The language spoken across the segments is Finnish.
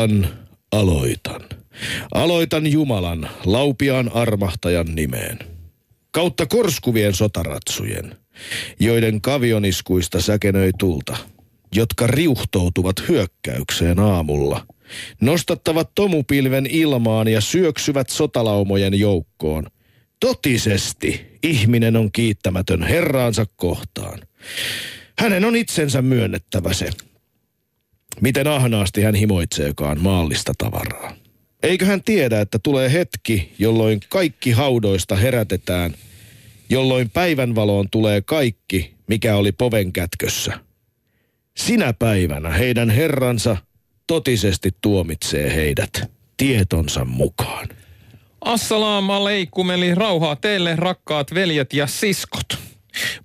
Aloitan. Aloitan. Aloitan Jumalan, laupiaan armahtajan nimeen. Kautta korskuvien sotaratsujen, joiden kavioniskuista säkenöi tulta, jotka riuhtoutuvat hyökkäykseen aamulla, nostattavat tomupilven ilmaan ja syöksyvät sotalaumojen joukkoon. Totisesti ihminen on kiittämätön herraansa kohtaan. Hänen on itsensä myönnettävä se, miten ahnaasti hän himoitseekaan maallista tavaraa. Eikö hän tiedä, että tulee hetki, jolloin kaikki haudoista herätetään, jolloin päivänvaloon tulee kaikki, mikä oli poven kätkössä. Sinä päivänä heidän herransa totisesti tuomitsee heidät tietonsa mukaan. Assalamu alaikum, eli rauhaa teille rakkaat veljet ja siskot.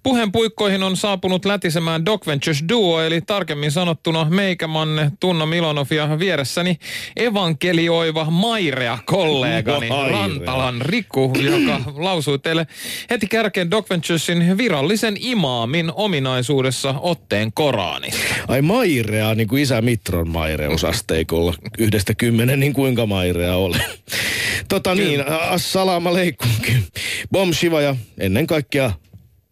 Puheen puikkoihin on saapunut lätisemään Doc Ventures Duo, eli tarkemmin sanottuna meikämanne Tunno Milonov ja vieressäni evankelioiva Mairea kollegani Mairea. Rantalan Riku, joka lausui teille heti kärkeen Doc Venturesin virallisen imaamin ominaisuudessa otteen Koraanista. Ai Mairea, niin kuin isä Mitron Maireusasteikolla. Yhdestä kymmenen, niin kuinka Mairea ole. Tota niin, assalamu alaikum. Bom Shiva ja ennen kaikkea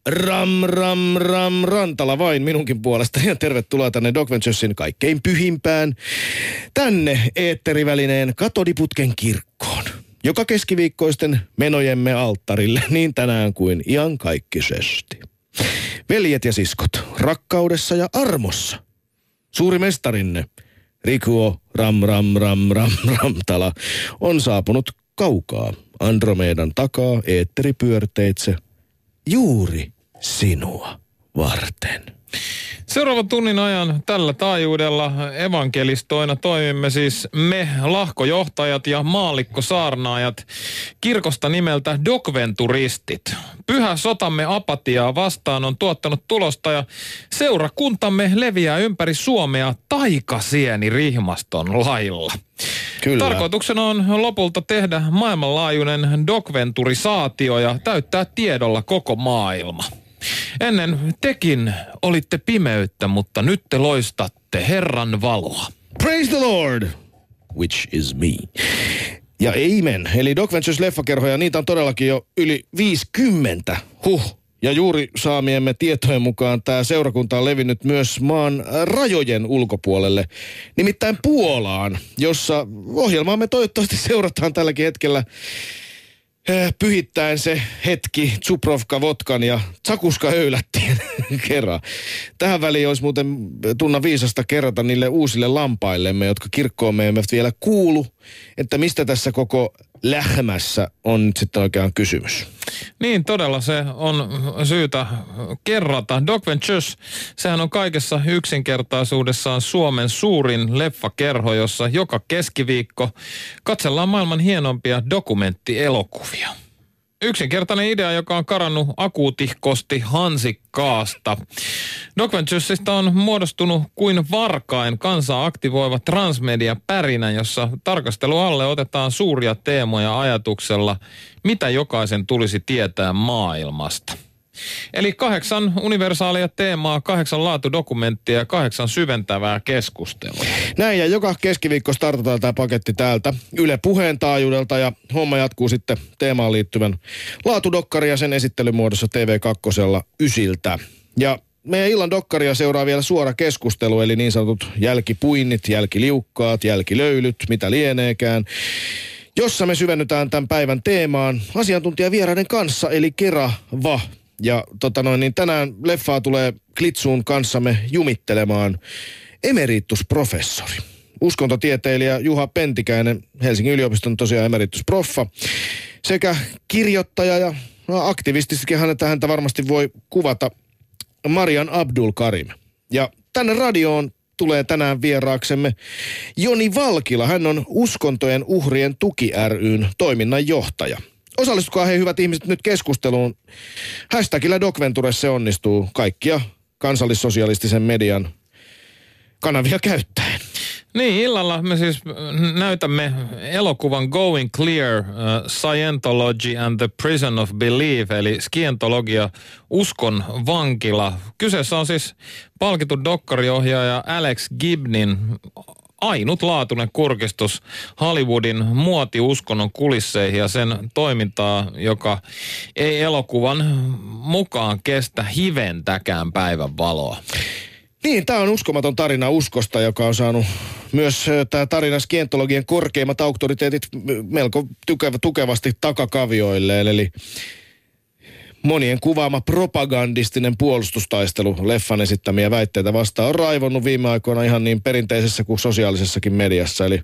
Ram, ram, ram, Rantala vain minunkin puolesta ja tervetuloa tänne Doc Venturesin kaikkein pyhimpään, tänne eetterivälineen katodiputken kirkkoon, joka keskiviikkoisten menojemme alttarille niin tänään kuin iankaikkisesti. Veljet ja siskot, rakkaudessa ja armossa. Suuri mestarinne, Rikuo Ram Ram Ram Ram Ramtala, on saapunut kaukaa Andromedan takaa eetteripyörteitse juuri sinua varten. Seuraavan tunnin ajan tällä taajuudella evankelistoina toimimme siis me lahkojohtajat ja maallikkosaarnaajat kirkosta nimeltä Dokventuristit. Pyhä sotamme apatiaa vastaan on tuottanut tulosta ja seurakuntamme leviää ympäri Suomea taikasieni rihmaston lailla. Kyllä. Tarkoituksena on lopulta tehdä maailmanlaajuinen dokventurisaatio ja täyttää tiedolla koko maailma. Ennen tekin olitte pimeyttä, mutta nyt te loistatte Herran valoa. Praise the Lord, which is me. Ja amen. Eli Doc Ventures leffakerhoja, niitä on todellakin jo yli 50. Huh. Ja juuri saamiemme tietojen mukaan tämä seurakunta on levinnyt myös maan rajojen ulkopuolelle, nimittäin Puolaan, jossa ohjelmaamme toivottavasti seurataan tälläkin hetkellä pyhittäen se hetki Tsuprovka vodkan ja Tsakuska höylättiin kerran. Tähän väliin olisi muuten tunna viisasta kerrata niille uusille lampaillemme, jotka kirkkoon me emme vielä kuulu, että mistä tässä koko lähmässä on nyt sitten oikeaan kysymys. Niin, todella se on syytä kerrata. Doc Ventures, sehän on kaikessa yksinkertaisuudessaan Suomen suurin leffakerho, jossa joka keskiviikko katsellaan maailman hienompia dokumenttielokuvia. Yksinkertainen idea, joka on karannut akuutihkosti hansikkaasta. Doc Venturesista on muodostunut kuin varkain kansaa aktivoiva transmedia pärinä, jossa tarkastelu alle otetaan suuria teemoja ajatuksella, mitä jokaisen tulisi tietää maailmasta. Eli kahdeksan universaalia teemaa, kahdeksan laatudokumenttia ja kahdeksan syventävää keskustelua. Näin ja joka keskiviikko startataan tämä paketti täältä Yle Puheen taajuudelta ja homma jatkuu sitten teemaan liittyvän laatudokkari ja sen esittelymuodossa TV2 ysiltä. Ja meidän illan dokkaria seuraa vielä suora keskustelu, eli niin sanotut jälkipuinnit, jälkiliukkaat, jälkilöylyt, mitä lieneekään jossa me syvennytään tämän päivän teemaan asiantuntijavieraiden kanssa, eli Kerava. Ja tota noin, niin tänään leffaa tulee Klitsuun kanssamme jumittelemaan emeritusprofessori. Uskontotieteilijä Juha Pentikäinen, Helsingin yliopiston tosiaan emeritusproffa, sekä kirjoittaja ja no, aktivististikin häntä, häntä varmasti voi kuvata Marian Abdul Karim. Ja tänne radioon tulee tänään vieraaksemme Joni Valkila. Hän on Uskontojen uhrien tuki ryn toiminnanjohtaja. Osallistukaa he hyvät ihmiset nyt keskusteluun. Hashtagillä Docventure se onnistuu kaikkia kansallissosialistisen median kanavia käyttäen. Niin, illalla me siis näytämme elokuvan Going Clear, uh, Scientology and the Prison of Belief, eli skientologia, uskon vankila. Kyseessä on siis palkittu dokkariohjaaja Alex Gibnin ainutlaatuinen kurkistus Hollywoodin muotiuskonnon kulisseihin ja sen toimintaa, joka ei elokuvan mukaan kestä hiventäkään päivän valoa. Niin, tämä on uskomaton tarina uskosta, joka on saanut myös tämä tarina skientologien korkeimmat auktoriteetit melko tukeva, tukevasti takakavioilleen. Eli monien kuvaama propagandistinen puolustustaistelu leffan esittämiä väitteitä vastaan on raivonnut viime aikoina ihan niin perinteisessä kuin sosiaalisessakin mediassa. Eli,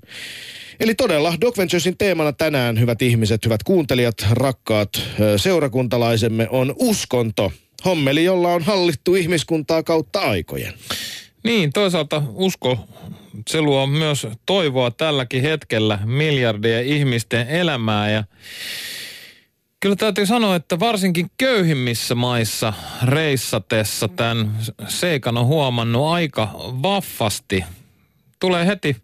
eli todella Doc Venturesin teemana tänään, hyvät ihmiset, hyvät kuuntelijat, rakkaat seurakuntalaisemme, on uskonto. Hommeli, jolla on hallittu ihmiskuntaa kautta aikojen. Niin, toisaalta usko, se luo myös toivoa tälläkin hetkellä miljardien ihmisten elämää ja Kyllä täytyy sanoa, että varsinkin köyhimmissä maissa reissatessa tämän seikan on huomannut aika vaffasti. Tulee heti,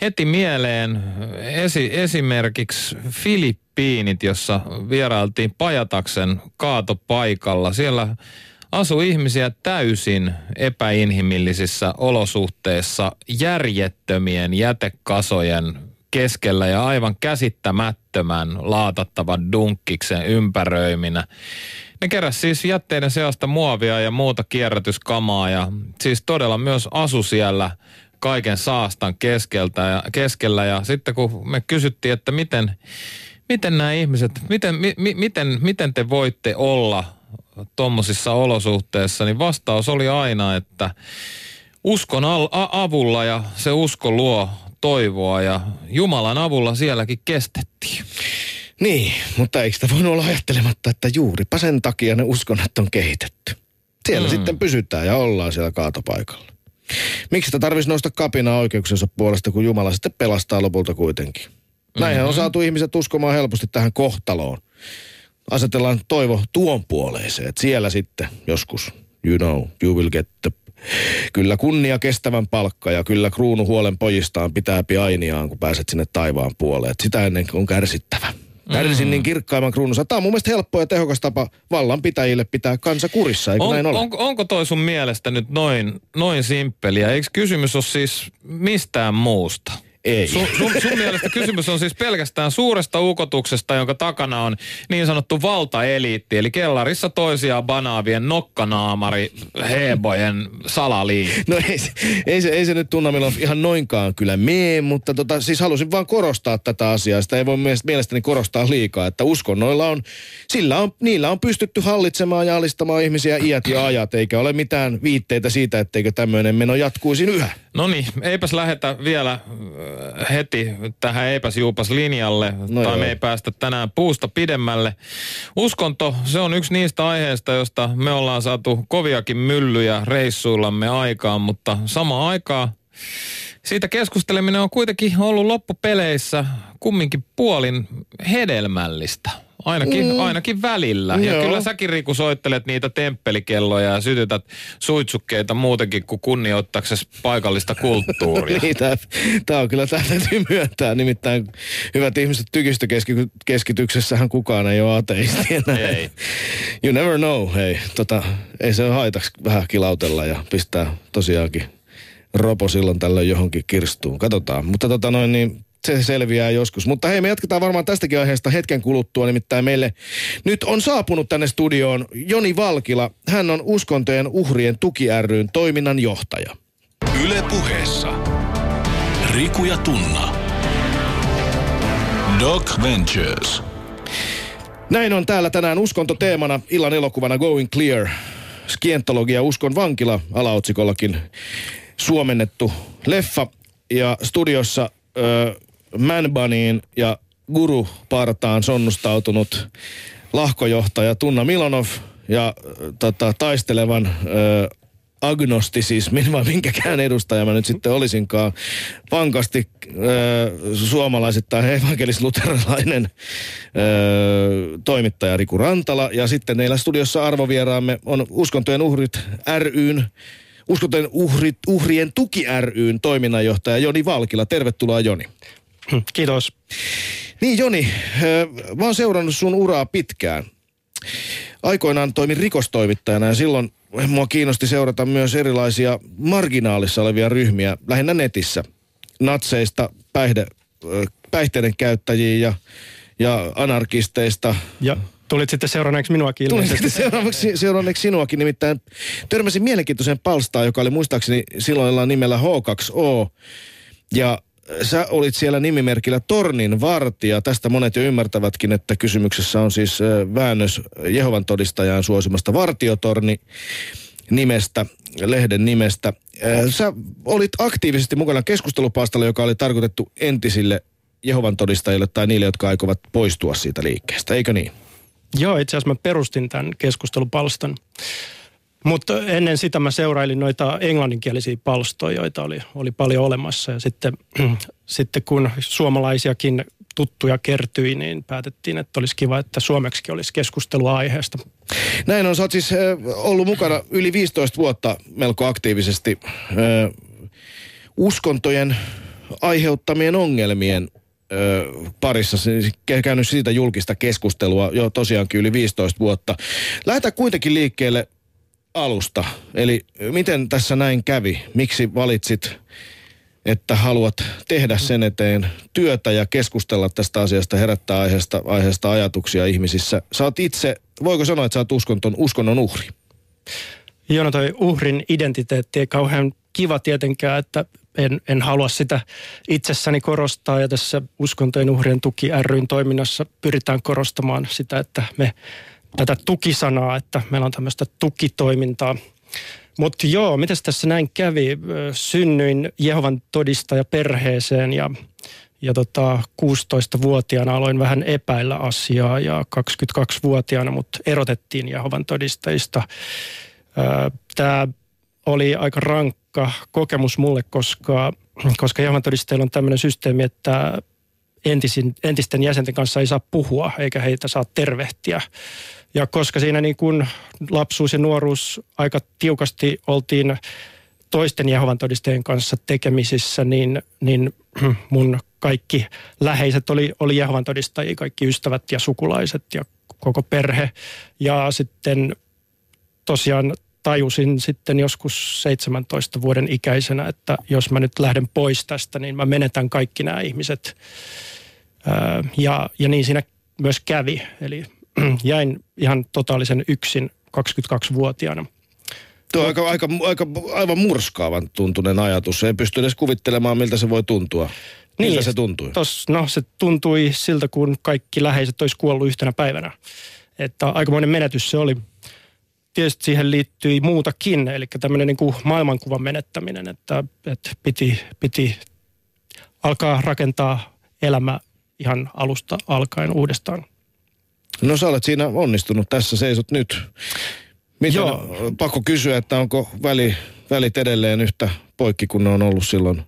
heti mieleen esi, esimerkiksi Filippiinit, jossa vierailtiin Pajataksen kaatopaikalla. Siellä asui ihmisiä täysin epäinhimillisissä olosuhteissa järjettömien jätekasojen keskellä ja aivan käsittämättömän laatattavan dunkkiksen ympäröiminä. Ne keräs siis jätteiden seasta muovia ja muuta kierrätyskamaa ja siis todella myös asu siellä kaiken saastan keskeltä ja, keskellä. Ja sitten kun me kysyttiin, että miten, miten nämä ihmiset, miten, mi, miten, miten te voitte olla tuommoisissa olosuhteissa, niin vastaus oli aina, että uskon al- avulla ja se usko luo toivoa ja Jumalan avulla sielläkin kestettiin. Niin, mutta eikö sitä voinut olla ajattelematta, että juuripa sen takia ne uskonnot on kehitetty. Siellä mm. sitten pysytään ja ollaan siellä kaatopaikalla. Miksi sitä tarvitsisi nousta kapinaa oikeuksensa puolesta, kun Jumala sitten pelastaa lopulta kuitenkin? Näinhän mm-hmm. on saatu ihmiset uskomaan helposti tähän kohtaloon. Asetellaan toivo tuon puoleeseen, että siellä sitten joskus, you know, you will get the Kyllä kunnia kestävän palkka ja kyllä kruunu huolen pojistaan pitää piainiaan, kun pääset sinne taivaan puoleen. sitä ennen on kärsittävä. Kärsin mm. niin kirkkaimman kruununsa. Tämä on mun mielestä helppo ja tehokas tapa vallanpitäjille pitää kansa kurissa, eikö on, näin ole? Onko, onko toi sun mielestä nyt noin, noin simppeliä? Eikö kysymys ole siis mistään muusta? Ei. Sun, sun, sun mielestä kysymys on siis pelkästään suuresta ukotuksesta, jonka takana on niin sanottu valtaeliitti, eli kellarissa toisiaan banaavien nokkanaamari hebojen salaliitto. No ei, ei, se, ei se nyt Tunnamilla ihan noinkaan kyllä mee, mutta tota, siis halusin vaan korostaa tätä asiaa. Sitä ei voi mielestäni korostaa liikaa, että uskonnoilla on, sillä on, niillä on pystytty hallitsemaan ja alistamaan ihmisiä iät ja ajat, eikä ole mitään viitteitä siitä, etteikö tämmöinen meno jatkuisi yhä. No niin, eipäs lähetä vielä heti tähän eipäs juupas linjalle, no tai joo. me ei päästä tänään puusta pidemmälle. Uskonto, se on yksi niistä aiheista, josta me ollaan saatu koviakin myllyjä reissuillamme aikaan, mutta sama aikaa siitä keskusteleminen on kuitenkin ollut loppupeleissä kumminkin puolin hedelmällistä. Ainakin, mm. ainakin välillä. Ja Joo. kyllä säkin Riku soittelet niitä temppelikelloja ja sytytät suitsukkeita muutenkin kuin kunnioittaksesi paikallista kulttuuria. niin, tämä on kyllä, tämä täytyy myöntää. Nimittäin hyvät ihmiset tykistökeskityksessähän kukaan ei ole ateisti Ei. You never know, hei. Tota, ei se haitaksi vähän kilautella ja pistää tosiaankin ropo silloin tällöin johonkin kirstuun. Katsotaan. Mutta tota noin, niin se selviää joskus. Mutta hei, me jatketaan varmaan tästäkin aiheesta hetken kuluttua, nimittäin meille nyt on saapunut tänne studioon Joni Valkila. Hän on Uskontojen uhrien tuki ryn toiminnan johtaja. Yle puheessa. Riku ja Tunna. Doc Ventures. Näin on täällä tänään uskonto teemana illan elokuvana Going Clear. Skientologia Uskon vankila alaotsikollakin suomennettu leffa. Ja studiossa ö, Manbaniin ja Guru Partaan sonnustautunut lahkojohtaja Tunna Milonov ja tota, taistelevan ö, agnostisismin vai minkäkään edustaja mä nyt sitten olisinkaan. Vankasti ö, suomalaiset tai evankelis-luterilainen ö, toimittaja Riku Rantala. Ja sitten meillä studiossa arvovieraamme on Uskontojen uhrit ryn Uskontojen uhri, uhrien tuki ryn toiminnanjohtaja Joni Valkila. Tervetuloa Joni. Kiitos. Niin Joni, mä oon seurannut sun uraa pitkään. Aikoinaan toimin rikostoimittajana ja silloin mua kiinnosti seurata myös erilaisia marginaalissa olevia ryhmiä, lähinnä netissä. Natseista päihde, päihteiden käyttäjiin ja, ja anarkisteista. Ja tulit sitten seuranneeksi minuakin Tulin sitten seuraavaksi, seuranneeksi sinuakin, nimittäin törmäsin mielenkiintoisen palstaan, joka oli muistaakseni silloin nimellä H2O. Ja sä olit siellä nimimerkillä Tornin vartija. Tästä monet jo ymmärtävätkin, että kysymyksessä on siis väännös Jehovan todistajan suosimasta vartiotorni nimestä, lehden nimestä. Sä olit aktiivisesti mukana keskustelupastalla, joka oli tarkoitettu entisille Jehovan todistajille tai niille, jotka aikovat poistua siitä liikkeestä, eikö niin? Joo, itse asiassa mä perustin tämän keskustelupalstan. Mutta ennen sitä mä seurailin noita englanninkielisiä palstoja, joita oli, oli paljon olemassa. Ja sitten, sitten kun suomalaisiakin tuttuja kertyi, niin päätettiin, että olisi kiva, että suomeksi olisi keskustelua aiheesta. Näin on. Sä oot siis ollut mukana yli 15 vuotta melko aktiivisesti uskontojen aiheuttamien ongelmien parissa siis käynyt siitä julkista keskustelua jo tosiaankin yli 15 vuotta. Lähdetään kuitenkin liikkeelle alusta. Eli miten tässä näin kävi? Miksi valitsit, että haluat tehdä sen eteen työtä ja keskustella tästä asiasta, herättää aiheesta, aiheesta ajatuksia ihmisissä? Sä oot itse, voiko sanoa, että sä oot uskonton, uskonnon uhri? Joo, no toi uhrin identiteetti ei kauhean kiva tietenkään, että en, en halua sitä itsessäni korostaa ja tässä uskontojen uhrien tuki ryn toiminnassa pyritään korostamaan sitä, että me tätä tukisanaa, että meillä on tämmöistä tukitoimintaa. Mutta joo, miten tässä näin kävi? Synnyin Jehovan todistaja perheeseen ja, ja tota, 16-vuotiaana aloin vähän epäillä asiaa ja 22-vuotiaana mut erotettiin Jehovan todistajista. Tämä oli aika rankka kokemus mulle, koska, koska Jehovan todistajilla on tämmöinen systeemi, että entisin, entisten jäsenten kanssa ei saa puhua eikä heitä saa tervehtiä. Ja koska siinä niin kuin lapsuus ja nuoruus aika tiukasti oltiin toisten Jehovan todistajien kanssa tekemisissä, niin, niin mun kaikki läheiset oli, oli Jehovan todistajia, kaikki ystävät ja sukulaiset ja koko perhe. Ja sitten tosiaan tajusin sitten joskus 17 vuoden ikäisenä, että jos mä nyt lähden pois tästä, niin mä menetän kaikki nämä ihmiset. Ja, ja niin siinä myös kävi. Eli jäin ihan totaalisen yksin 22-vuotiaana. Tuo on aika, aika, aika, aivan murskaavan tuntunen ajatus. Ei pysty edes kuvittelemaan, miltä se voi tuntua. Miltä niin, se tuntui? Tos, no se tuntui siltä, kun kaikki läheiset olisi kuollut yhtenä päivänä. Että aikamoinen menetys se oli. Tietysti siihen liittyi muutakin, eli tämmöinen niin kuin maailmankuvan menettäminen, että, että piti, piti alkaa rakentaa elämä ihan alusta alkaen uudestaan. No sä olet siinä onnistunut, tässä seisot nyt. Miten, Joo. pakko kysyä, että onko väli, välit edelleen yhtä poikki kuin ne on ollut silloin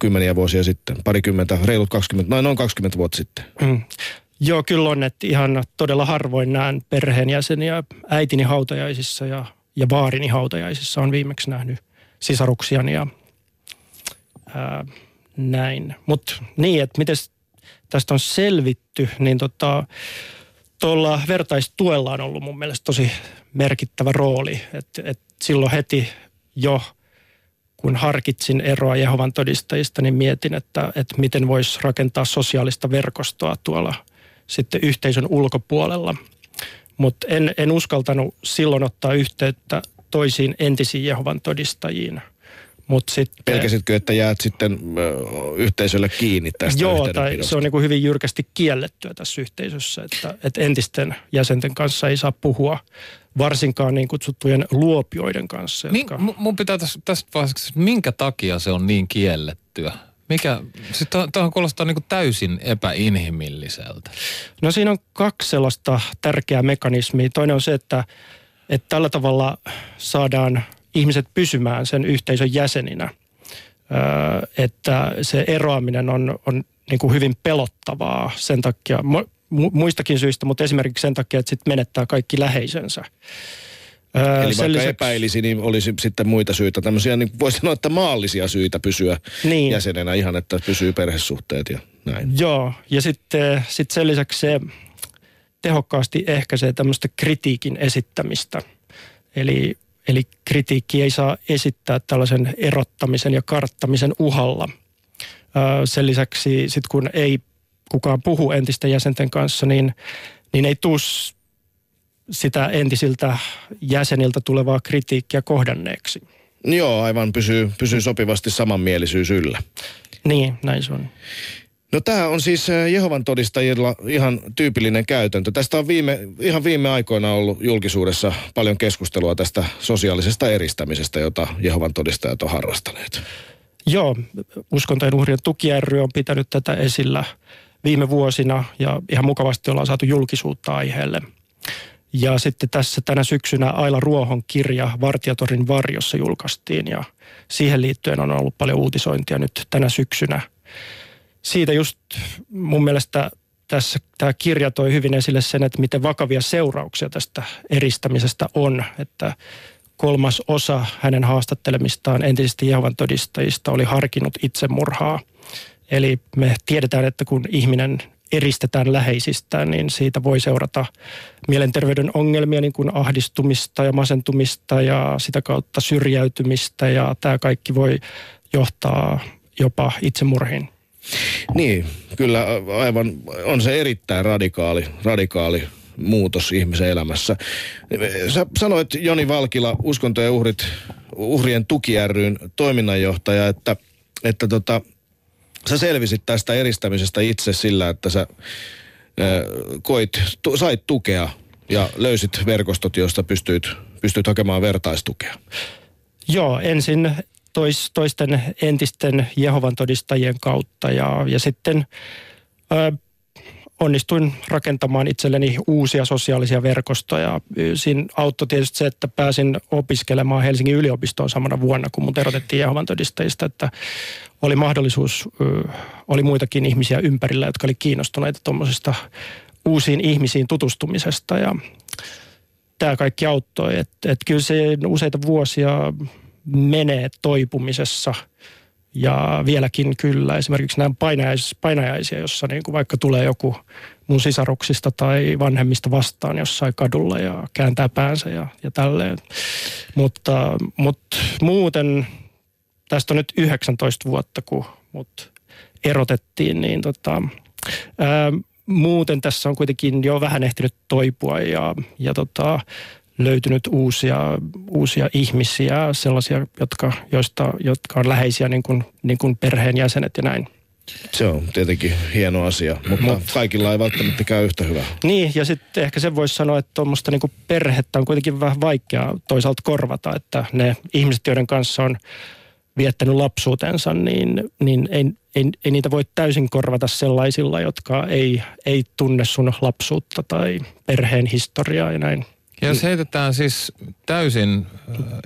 kymmeniä vuosia sitten, parikymmentä, reilut 20, noin noin 20 vuotta sitten. Mm. Joo, kyllä on, että ihan todella harvoin näen perheenjäseniä äitini hautajaisissa ja, ja vaarini hautajaisissa on viimeksi nähnyt sisaruksiani ja ää, näin. Mutta niin, että miten tästä on selvitty, niin tota, tuolla vertaistuella on ollut mun mielestä tosi merkittävä rooli. Et, et silloin heti jo, kun harkitsin eroa Jehovan todistajista, niin mietin, että, että miten voisi rakentaa sosiaalista verkostoa tuolla sitten yhteisön ulkopuolella. Mutta en, en uskaltanut silloin ottaa yhteyttä toisiin entisiin Jehovan todistajiin – Mut sitten, Pelkäsitkö, että jäät sitten yhteisölle kiinni tästä Joo, tai se on niin kuin hyvin jyrkästi kiellettyä tässä yhteisössä, että, että entisten jäsenten kanssa ei saa puhua, varsinkaan niin kutsuttujen luopioiden kanssa. Jotka... Min, mun pitää tästä, tästä vaiheessa, minkä takia se on niin kiellettyä? Mikä, siis tuohon kuulostaa niin täysin epäinhimilliseltä. No siinä on kaksi sellaista tärkeää mekanismia. Toinen on se, että, että tällä tavalla saadaan ihmiset pysymään sen yhteisön jäseninä. että se eroaminen on, on niin kuin hyvin pelottavaa sen takia, muistakin syistä, mutta esimerkiksi sen takia, että sitten menettää kaikki läheisensä. Eli vaikka lisäksi... epäilisi, niin olisi sitten muita syitä. Tämmöisiä, niin voisi sanoa, että maallisia syitä pysyä niin. jäsenenä ihan, että pysyy perhesuhteet ja näin. Joo, ja sitten sit sen lisäksi se tehokkaasti ehkäisee tämmöistä kritiikin esittämistä. Eli, eli kritiikki ei saa esittää tällaisen erottamisen ja karttamisen uhalla. Sen lisäksi sit kun ei kukaan puhu entisten jäsenten kanssa, niin, niin ei tuu sitä entisiltä jäseniltä tulevaa kritiikkiä kohdanneeksi. Joo, aivan pysyy, pysyy sopivasti samanmielisyys yllä. Niin, näin se on. No tämä on siis eh, Jehovan todistajilla ihan tyypillinen käytäntö. Tästä on viime, ihan viime aikoina ollut julkisuudessa paljon keskustelua tästä sosiaalisesta eristämisestä, jota Jehovan todistajat on harrastaneet. Joo, uskontojen uhrien tuki ry on pitänyt tätä esillä viime vuosina ja ihan mukavasti ollaan saatu julkisuutta aiheelle. Ja sitten tässä tänä syksynä Aila Ruohon kirja Vartijatorin varjossa julkaistiin ja siihen liittyen on ollut paljon uutisointia nyt tänä syksynä. Siitä just mun mielestä tässä tämä kirja toi hyvin esille sen, että miten vakavia seurauksia tästä eristämisestä on, että kolmas osa hänen haastattelemistaan entisistä Jehovan todistajista oli harkinnut itsemurhaa. Eli me tiedetään, että kun ihminen eristetään läheisistään, niin siitä voi seurata mielenterveyden ongelmia, niin kuin ahdistumista ja masentumista ja sitä kautta syrjäytymistä ja tämä kaikki voi johtaa jopa itsemurhiin. Niin, kyllä aivan on se erittäin radikaali, radikaali muutos ihmisen elämässä. Sä sanoit Joni Valkila, uskontojen uhrit, uhrien tuki ryn toiminnanjohtaja, että, että tota, sä selvisit tästä eristämisestä itse sillä, että sä koit, tu, sait tukea ja löysit verkostot, joista pystyit, pystyit hakemaan vertaistukea. Joo, ensin tois, toisten entisten Jehovan todistajien kautta ja, ja sitten ö, onnistuin rakentamaan itselleni uusia sosiaalisia verkostoja. Siinä auttoi tietysti se, että pääsin opiskelemaan Helsingin yliopistoon samana vuonna, kun mut erotettiin Jehovan todistajista, että oli mahdollisuus, oli muitakin ihmisiä ympärillä, jotka oli kiinnostuneita tuommoisesta uusiin ihmisiin tutustumisesta ja tämä kaikki auttoi. Että et kyllä se useita vuosia menee toipumisessa ja vieläkin kyllä esimerkiksi nämä painajais, painajaisia, jossa niin kuin vaikka tulee joku mun sisaruksista tai vanhemmista vastaan jossain kadulla ja kääntää päänsä ja, ja tälleen. Mutta, mutta muuten tästä on nyt 19 vuotta, kun mut erotettiin, niin tota, ää, muuten tässä on kuitenkin jo vähän ehtinyt toipua ja, ja tota, löytynyt uusia, uusia ihmisiä, sellaisia, jotka, joista, jotka on läheisiä niin kuin, niin kuin perheenjäsenet ja näin. Se on tietenkin hieno asia, mutta Mut, kaikilla ei välttämättä käy yhtä hyvää. Niin, ja sitten ehkä se voisi sanoa, että tuommoista niin perhettä on kuitenkin vähän vaikeaa toisaalta korvata, että ne ihmiset, joiden kanssa on viettänyt lapsuutensa, niin, niin ei, ei, ei niitä voi täysin korvata sellaisilla, jotka ei, ei tunne sun lapsuutta tai perheen historiaa ja näin. Jos heitetään siis täysin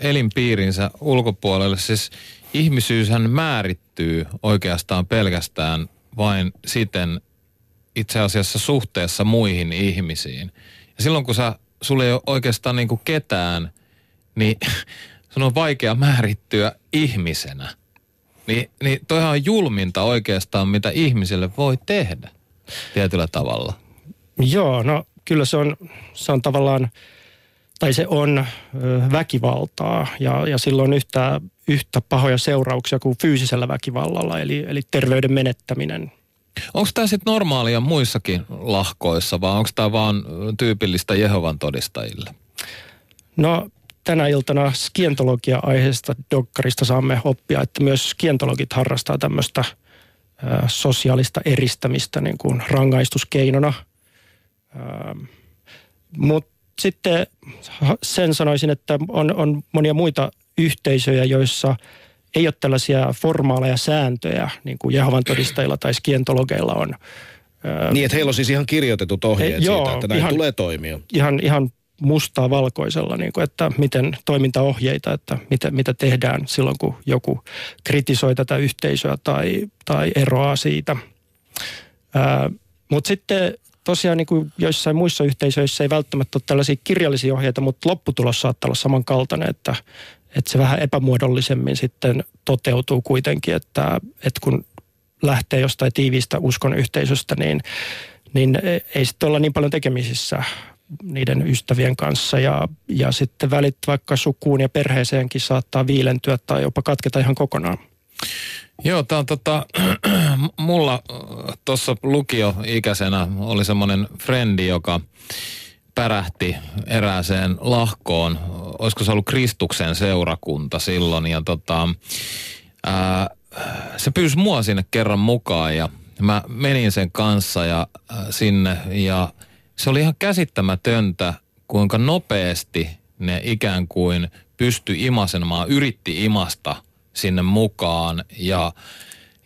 elinpiirinsä ulkopuolelle, siis ihmisyyshän määrittyy oikeastaan pelkästään vain siten itse asiassa suhteessa muihin ihmisiin. Ja silloin kun sä, sulla ei ole oikeastaan niin kuin ketään, niin sun on vaikea määrittyä ihmisenä. Niin, niin toihan on julminta oikeastaan, mitä ihmiselle voi tehdä tietyllä tavalla. Joo, no kyllä se on, se on tavallaan, tai se on väkivaltaa ja, ja silloin yhtä, yhtä pahoja seurauksia kuin fyysisellä väkivallalla, eli, eli terveyden menettäminen. Onko tämä sitten normaalia muissakin lahkoissa vai onko tämä vaan tyypillistä Jehovan todistajille? No tänä iltana skientologia-aiheesta dokkarista saamme oppia, että myös skientologit harrastaa tämmöistä sosiaalista eristämistä niin kuin rangaistuskeinona. Mutta sitten sen sanoisin, että on, on monia muita yhteisöjä, joissa ei ole tällaisia formaaleja sääntöjä, niin kuin Jehovan todistajilla tai skientologeilla on. Niin, että heillä on siis ihan kirjoitetut ohjeet he, siitä, joo, että näin ihan, tulee toimia. Ihan, ihan mustaa valkoisella, niin kuin, että miten toimintaohjeita, että mitä, mitä tehdään silloin, kun joku kritisoi tätä yhteisöä tai, tai eroaa siitä. Mutta sitten tosiaan niin kuin joissain muissa yhteisöissä ei välttämättä ole tällaisia kirjallisia ohjeita, mutta lopputulos saattaa olla samankaltainen, että, että se vähän epämuodollisemmin sitten toteutuu kuitenkin, että, että kun lähtee jostain tiiviistä uskon yhteisöstä, niin, niin ei sitten olla niin paljon tekemisissä niiden ystävien kanssa ja, ja sitten välit vaikka sukuun ja perheeseenkin saattaa viilentyä tai jopa katketa ihan kokonaan. Joo, tää on tota, mulla tuossa lukioikäisenä oli semmoinen frendi, joka pärähti erääseen lahkoon. Olisiko se ollut Kristuksen seurakunta silloin ja tota, ää, se pyysi mua sinne kerran mukaan ja mä menin sen kanssa ja ää, sinne ja se oli ihan käsittämätöntä, kuinka nopeasti ne ikään kuin pystyi imasemaan, yritti imasta sinne mukaan ja,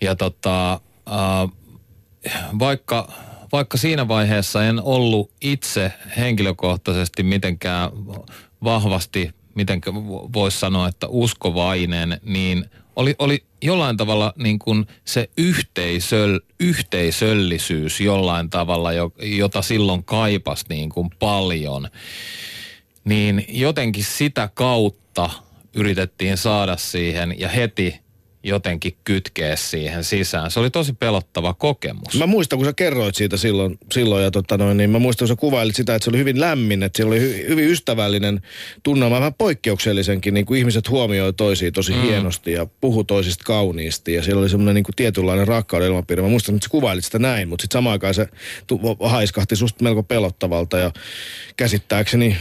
ja tota, ää, vaikka, vaikka siinä vaiheessa en ollut itse henkilökohtaisesti mitenkään vahvasti, miten voisi sanoa, että uskovainen, niin oli, oli jollain tavalla niin kuin se yhteisöl, yhteisöllisyys jollain tavalla, jota silloin kaipas niin kuin paljon. Niin jotenkin sitä kautta yritettiin saada siihen ja heti jotenkin kytkeä siihen sisään. Se oli tosi pelottava kokemus. Mä muistan, kun sä kerroit siitä silloin, silloin ja tota noin, niin mä muistan, kun sä kuvailit sitä, että se oli hyvin lämmin, että se oli hy, hyvin ystävällinen tunnelma, vähän poikkeuksellisenkin, niin kuin ihmiset huomioi toisiin tosi mm. hienosti ja puhu toisista kauniisti ja siellä oli semmoinen niin kuin tietynlainen rakkauden ilmapiiri. Mä muistan, että sä kuvailit sitä näin, mutta sitten samaan aikaan se haiskahti susta melko pelottavalta ja käsittääkseni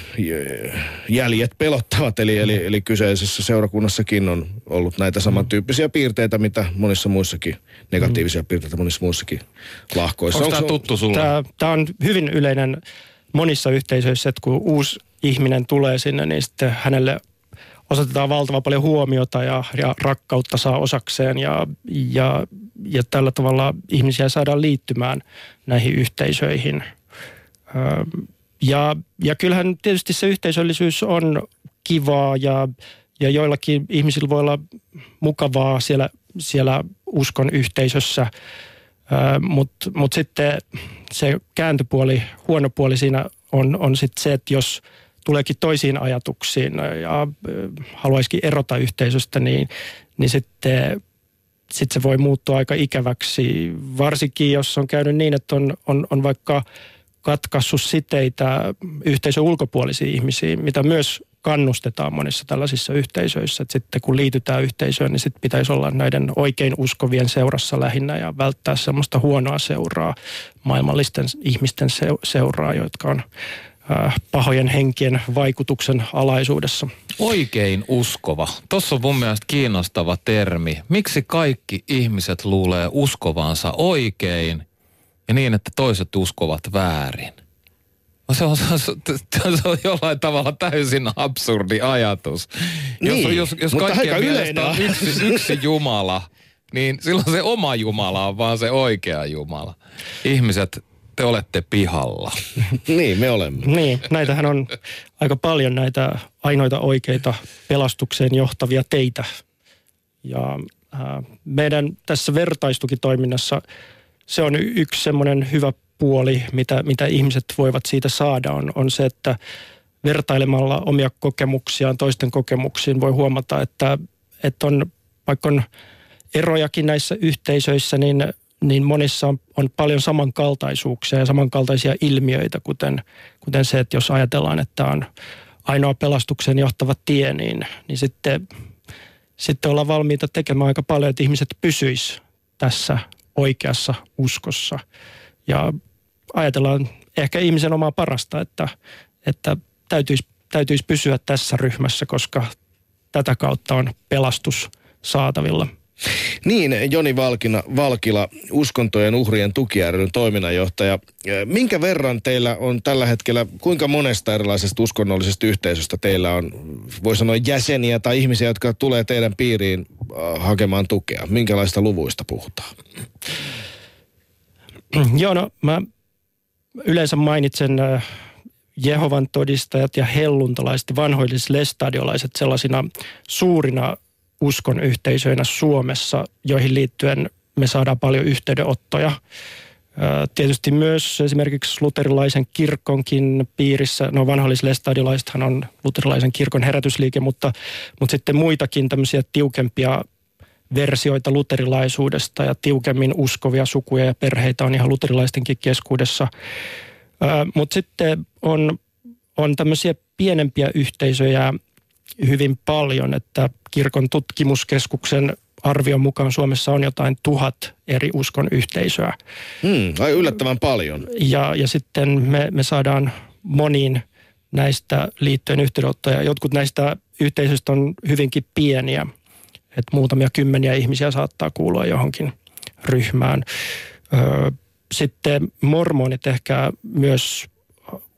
jäljet pelottavat, eli, eli, eli kyseisessä seurakunnassakin on ollut näitä samantyyppisiä piirteitä, mitä monissa muissakin, negatiivisia mm. piirteitä monissa muissakin lahkoissa. Onko tämä tuttu sulle? Tämä, tämä on hyvin yleinen monissa yhteisöissä, että kun uusi ihminen tulee sinne, niin sitten hänelle osoitetaan valtava paljon huomiota ja, ja rakkautta saa osakseen ja, ja, ja tällä tavalla ihmisiä saadaan liittymään näihin yhteisöihin. Ja, ja kyllähän tietysti se yhteisöllisyys on kivaa ja ja joillakin ihmisillä voi olla mukavaa siellä, siellä uskon yhteisössä, mutta mut sitten se kääntöpuoli, huono puoli siinä on, on sitten se, että jos tuleekin toisiin ajatuksiin ja haluaisikin erota yhteisöstä, niin, niin sitten sit se voi muuttua aika ikäväksi, varsinkin jos on käynyt niin, että on, on, on vaikka katkaissut siteitä yhteisön ulkopuolisiin ihmisiin, mitä myös kannustetaan monissa tällaisissa yhteisöissä. Että sitten kun liitytään yhteisöön, niin sitten pitäisi olla näiden oikein uskovien seurassa lähinnä ja välttää semmoista huonoa seuraa, maailmallisten ihmisten seuraa, jotka on äh, pahojen henkien vaikutuksen alaisuudessa. Oikein uskova. Tuossa on mun mielestä kiinnostava termi. Miksi kaikki ihmiset luulee uskovansa oikein ja niin, että toiset uskovat väärin? Se on, se, on, se on jollain tavalla täysin absurdi ajatus. Niin, jos, jos, jos mutta aika mielestä on yksi, yksi Jumala, niin silloin se oma Jumala on vaan se oikea Jumala. Ihmiset, te olette pihalla. niin, me olemme. Niin, näitähän on aika paljon näitä ainoita oikeita pelastukseen johtavia teitä. Ja äh, meidän tässä vertaistukitoiminnassa se on yksi semmoinen hyvä puoli, mitä, mitä ihmiset voivat siitä saada, on, on se, että vertailemalla omia kokemuksiaan toisten kokemuksiin voi huomata, että, että on, vaikka on erojakin näissä yhteisöissä, niin, niin monissa on, on paljon samankaltaisuuksia ja samankaltaisia ilmiöitä, kuten, kuten se, että jos ajatellaan, että on ainoa pelastuksen johtava tie, niin, niin sitten, sitten ollaan valmiita tekemään aika paljon, että ihmiset pysyis tässä oikeassa uskossa. Ja ajatellaan ehkä ihmisen omaa parasta, että, että täytyisi, täytyisi pysyä tässä ryhmässä, koska tätä kautta on pelastus saatavilla. Niin, Joni Valkina, Valkila, uskontojen uhrien tuki toiminnanjohtaja. Minkä verran teillä on tällä hetkellä, kuinka monesta erilaisesta uskonnollisesta yhteisöstä teillä on, voi sanoa jäseniä tai ihmisiä, jotka tulee teidän piiriin hakemaan tukea? Minkälaista luvuista puhutaan? Joo, no mä yleensä mainitsen Jehovan todistajat ja helluntalaiset vanhoilliset lestadiolaiset sellaisina suurina uskon yhteisöinä Suomessa, joihin liittyen me saadaan paljon yhteydenottoja. Tietysti myös esimerkiksi luterilaisen kirkonkin piirissä, no vanhollislestadiolaisethan on luterilaisen kirkon herätysliike, mutta, mutta sitten muitakin tämmöisiä tiukempia versioita luterilaisuudesta ja tiukemmin uskovia sukuja ja perheitä on ihan luterilaistenkin keskuudessa. Mutta sitten on, on tämmöisiä pienempiä yhteisöjä hyvin paljon, että kirkon tutkimuskeskuksen arvion mukaan Suomessa on jotain tuhat eri uskon yhteisöä. Hmm, ai yllättävän paljon. Ja, ja sitten me, me saadaan moniin näistä liittojen yhteydenottoja. Jotkut näistä yhteisöistä on hyvinkin pieniä, että muutamia kymmeniä ihmisiä saattaa kuulua johonkin ryhmään. sitten mormonit ehkä myös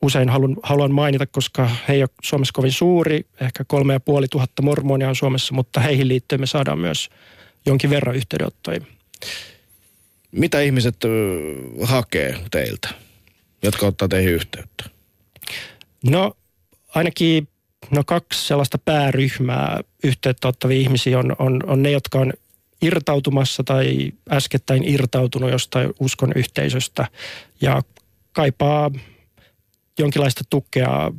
usein haluan, haluan mainita, koska he ei ole Suomessa kovin suuri, ehkä kolme ja puoli tuhatta mormonia on Suomessa, mutta heihin liittyen me saadaan myös jonkin verran yhteydenottoja. Mitä ihmiset hakee teiltä, jotka ottaa teihin yhteyttä? No ainakin no kaksi sellaista pääryhmää yhteyttä ottavia ihmisiä on, on, on ne, jotka on irtautumassa tai äskettäin irtautunut jostain uskon yhteisöstä ja kaipaa jonkinlaista tukea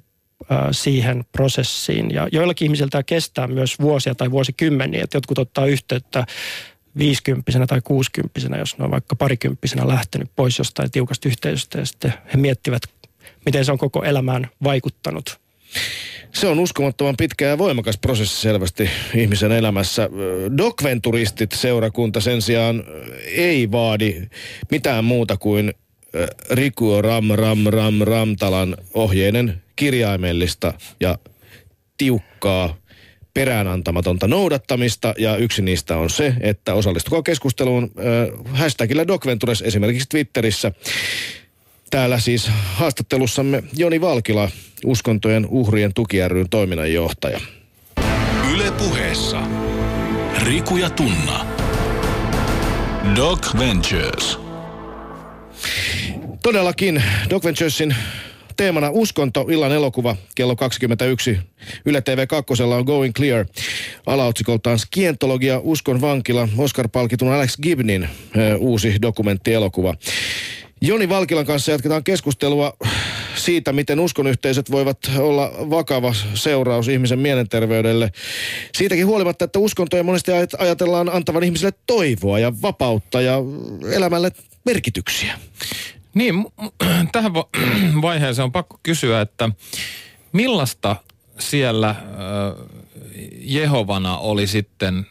siihen prosessiin. Ja joillakin ihmisillä tämä kestää myös vuosia tai vuosikymmeniä, että jotkut ottaa yhteyttä viisikymppisenä tai kuusikymppisenä, jos ne on vaikka parikymppisenä lähtenyt pois jostain tiukasta yhteisöstä ja sitten he miettivät, miten se on koko elämään vaikuttanut. Se on uskomattoman pitkä ja voimakas prosessi selvästi ihmisen elämässä. Dokventuristit seurakunta sen sijaan ei vaadi mitään muuta kuin Rikuo Ram Ram Ram Ramtalan ohjeinen kirjaimellista ja tiukkaa peräänantamatonta noudattamista ja yksi niistä on se, että osallistukaa keskusteluun äh, hashtagillä Docventures esimerkiksi Twitterissä. Täällä siis haastattelussamme Joni Valkila, uskontojen uhrien tuki ryn toiminnanjohtaja. Yle puheessa Riku ja Tunna. Doc Ventures. Todellakin Doc Venturesin teemana uskonto, illan elokuva kello 21. Yle TV 2 on Going Clear. Alaotsikoltaan Skientologia, Uskon vankila, Oscar-palkitun Alex Gibnin ö, uusi dokumenttielokuva. Joni Valkilan kanssa jatketaan keskustelua siitä, miten uskonyhteisöt voivat olla vakava seuraus ihmisen mielenterveydelle. Siitäkin huolimatta, että uskontoja monesti ajatellaan antavan ihmisille toivoa ja vapautta ja elämälle merkityksiä. Niin, tähän vaiheeseen on pakko kysyä, että millaista siellä Jehovana oli sitten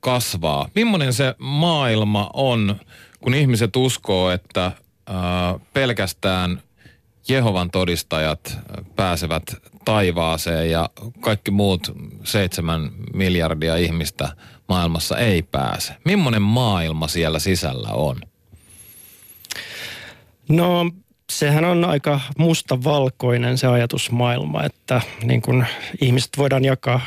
kasvaa? Millainen se maailma on, kun ihmiset uskoo, että pelkästään Jehovan todistajat pääsevät taivaaseen ja kaikki muut seitsemän miljardia ihmistä maailmassa ei pääse. Millainen maailma siellä sisällä on? No sehän on aika mustavalkoinen se ajatusmaailma, että niin kun ihmiset voidaan jakaa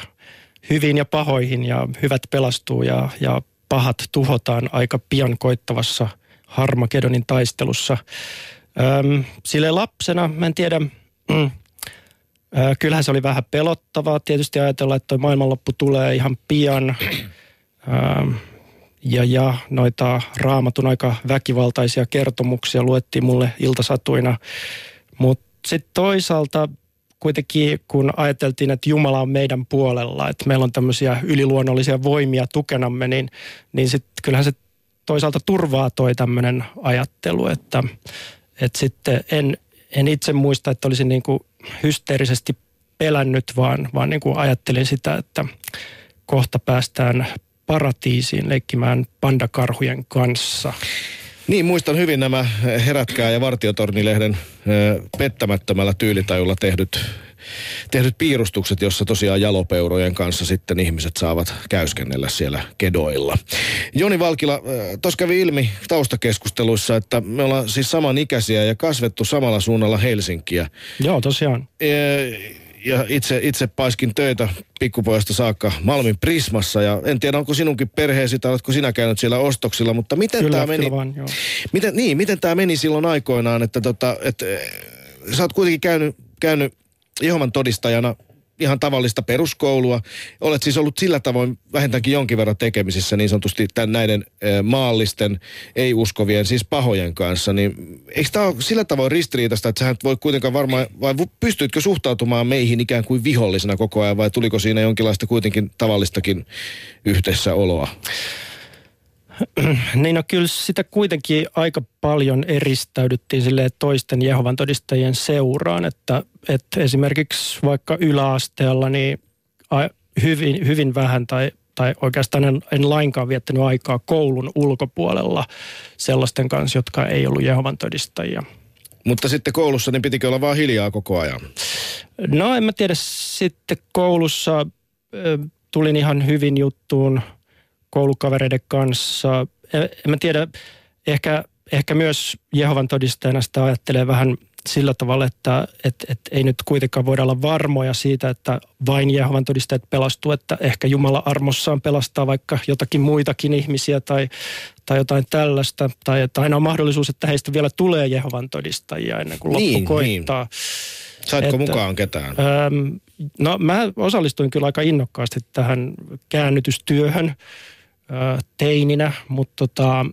hyvin ja pahoihin ja hyvät pelastuu ja, ja pahat tuhotaan aika pian koittavassa Harmagedonin taistelussa. Öm, sille lapsena, mä en tiedä, mm, ö, kyllähän se oli vähän pelottavaa tietysti ajatella, että maailmanloppu tulee ihan pian. Öm, ja, ja noita raamatun aika väkivaltaisia kertomuksia luettiin mulle iltasatuina. Mutta sitten toisaalta kuitenkin kun ajateltiin, että Jumala on meidän puolella, että meillä on tämmöisiä yliluonnollisia voimia tukenamme, niin, niin sitten kyllähän se toisaalta turvaa toi tämmöinen ajattelu, että, että sitten en, en itse muista, että olisin niin kuin hysteerisesti pelännyt, vaan, vaan niin kuin ajattelin sitä, että kohta päästään paratiisiin leikkimään pandakarhujen kanssa. Niin, muistan hyvin nämä Herätkää ja Vartiotornilehden pettämättömällä tyylitajulla tehdyt, tehdyt piirustukset, jossa tosiaan jalopeurojen kanssa sitten ihmiset saavat käyskennellä siellä kedoilla. Joni Valkila, tuossa kävi ilmi taustakeskusteluissa, että me ollaan siis samanikäisiä ja kasvettu samalla suunnalla Helsinkiä. Joo, tosiaan. E- ja itse, itse paiskin töitä pikkupojasta saakka Malmin Prismassa ja en tiedä onko sinunkin perheesi tai oletko sinä käynyt siellä ostoksilla, mutta miten tämä meni? Vaan, joo. Miten, niin, miten tämä meni silloin aikoinaan, että tota, et, sä oot kuitenkin käynyt, käynyt Jehovan todistajana ihan tavallista peruskoulua. Olet siis ollut sillä tavoin vähintäänkin jonkin verran tekemisissä niin sanotusti tämän näiden maallisten, ei-uskovien, siis pahojen kanssa. Niin eikö tämä ole sillä tavoin ristiriitasta, että sä voi kuitenkaan varmaan, vai pystyitkö suhtautumaan meihin ikään kuin vihollisena koko ajan, vai tuliko siinä jonkinlaista kuitenkin tavallistakin yhteissäoloa? Niin no kyllä sitä kuitenkin aika paljon eristäydyttiin sille toisten Jehovan todistajien seuraan, että, että esimerkiksi vaikka yläasteella niin hyvin, hyvin vähän tai, tai oikeastaan en, en lainkaan viettänyt aikaa koulun ulkopuolella sellaisten kanssa, jotka ei ollut Jehovan todistajia. Mutta sitten koulussa niin pitikö olla vaan hiljaa koko ajan? No en mä tiedä, sitten koulussa tulin ihan hyvin juttuun – koulukavereiden kanssa. En mä tiedä, ehkä, ehkä myös Jehovan todistajana sitä ajattelee vähän sillä tavalla, että et, et ei nyt kuitenkaan voida olla varmoja siitä, että vain Jehovan todistajat pelastuu, että ehkä Jumala armossaan pelastaa vaikka jotakin muitakin ihmisiä tai, tai jotain tällaista. Tai että aina on mahdollisuus, että heistä vielä tulee Jehovan todistajia ennen kuin loppu niin, koittaa. Niin. Saitko että, mukaan ketään? Ähm, no mä osallistuin kyllä aika innokkaasti tähän käännytystyöhön teininä, mutta tota,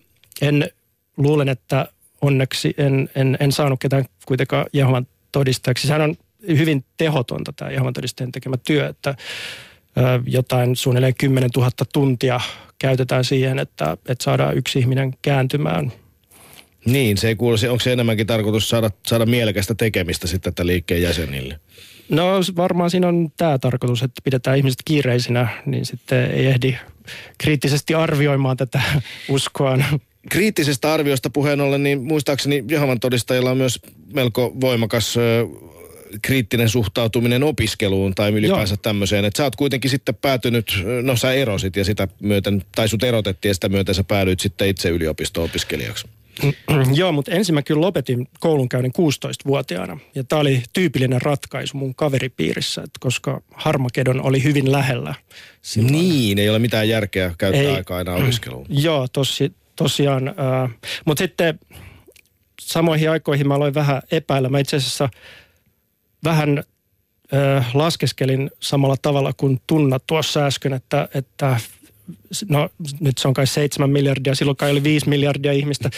en luulen, että onneksi en, en, en saanut ketään kuitenkaan Jehovan todistajaksi. Sehän on hyvin tehotonta tämä Jehovan todistajan tekemä työ, että jotain suunnilleen 10 000 tuntia käytetään siihen, että, että saadaan yksi ihminen kääntymään niin, se ei kuulosi, onko se enemmänkin tarkoitus saada, saada mielekästä tekemistä sitten että liikkeen jäsenille? No varmaan siinä on tämä tarkoitus, että pidetään ihmiset kiireisinä, niin sitten ei ehdi kriittisesti arvioimaan tätä uskoaan. Kriittisestä arviosta puheen ollen, niin muistaakseni Jehovan todistajilla on myös melko voimakas ö, kriittinen suhtautuminen opiskeluun tai ylipäänsä Joo. tämmöiseen. Että sä oot kuitenkin sitten päätynyt, no sä erosit ja sitä myöten, tai sut erotettiin ja sitä myöten sä päädyit sitten itse yliopisto-opiskelijaksi. Joo, mutta ensin mä kyllä lopetin koulunkäynnin 16-vuotiaana. Ja tämä oli tyypillinen ratkaisu mun kaveripiirissä, että koska Harmakedon oli hyvin lähellä. Silloin. Niin, ei ole mitään järkeä käyttää ei, aikaa enää opiskeluun. Joo, tosi, tosiaan. Äh, mutta sitten samoihin aikoihin mä aloin vähän epäillä. Mä itse asiassa vähän äh, laskeskelin samalla tavalla kuin Tunna tuossa äsken, että, että no nyt se on kai 7 miljardia, silloin kai oli 5 miljardia ihmistä,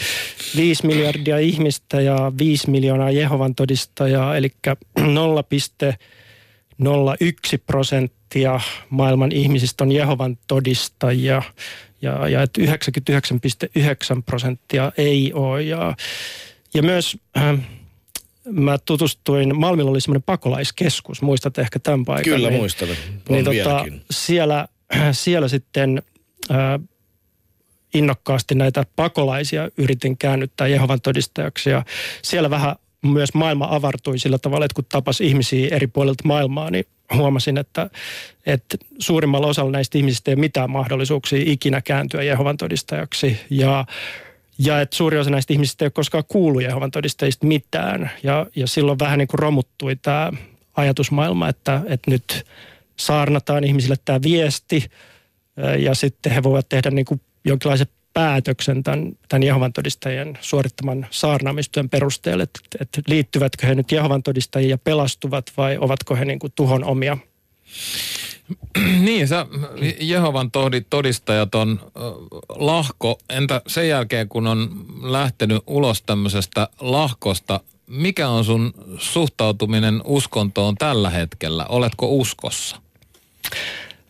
5 miljardia ihmistä ja 5 miljoonaa Jehovan todistajaa, eli 0,01 prosenttia maailman ihmisistä on Jehovan todistajia ja, ja että 99,9 prosenttia ei ole. Ja, ja myös äh, mä tutustuin, Malmilla oli semmoinen pakolaiskeskus, muistat ehkä tämän paikan. Kyllä niin, muistan, niin tota, siellä siellä sitten ää, innokkaasti näitä pakolaisia yritin käännyttää Jehovan todistajaksi ja siellä vähän myös maailma avartui sillä tavalla, että kun tapas ihmisiä eri puolilta maailmaa, niin huomasin, että, että suurimmalla osalla näistä ihmisistä ei ole mitään mahdollisuuksia ikinä kääntyä Jehovan todistajaksi. Ja, ja että suuri osa näistä ihmisistä ei ole koskaan kuullut Jehovan todistajista mitään. Ja, ja silloin vähän niin kuin romuttui tämä ajatusmaailma, että, että nyt saarnataan ihmisille tämä viesti ja sitten he voivat tehdä niin kuin jonkinlaisen päätöksen tämän, tämän Jehovan todistajien suorittaman saarnaamistyön perusteella, että, että liittyvätkö he nyt Jehovan todistajiin ja pelastuvat vai ovatko he niin kuin tuhon omia. Niin, sä, Jehovan todistajat on lahko. Entä sen jälkeen, kun on lähtenyt ulos tämmöisestä lahkosta, mikä on sun suhtautuminen uskontoon tällä hetkellä? Oletko uskossa?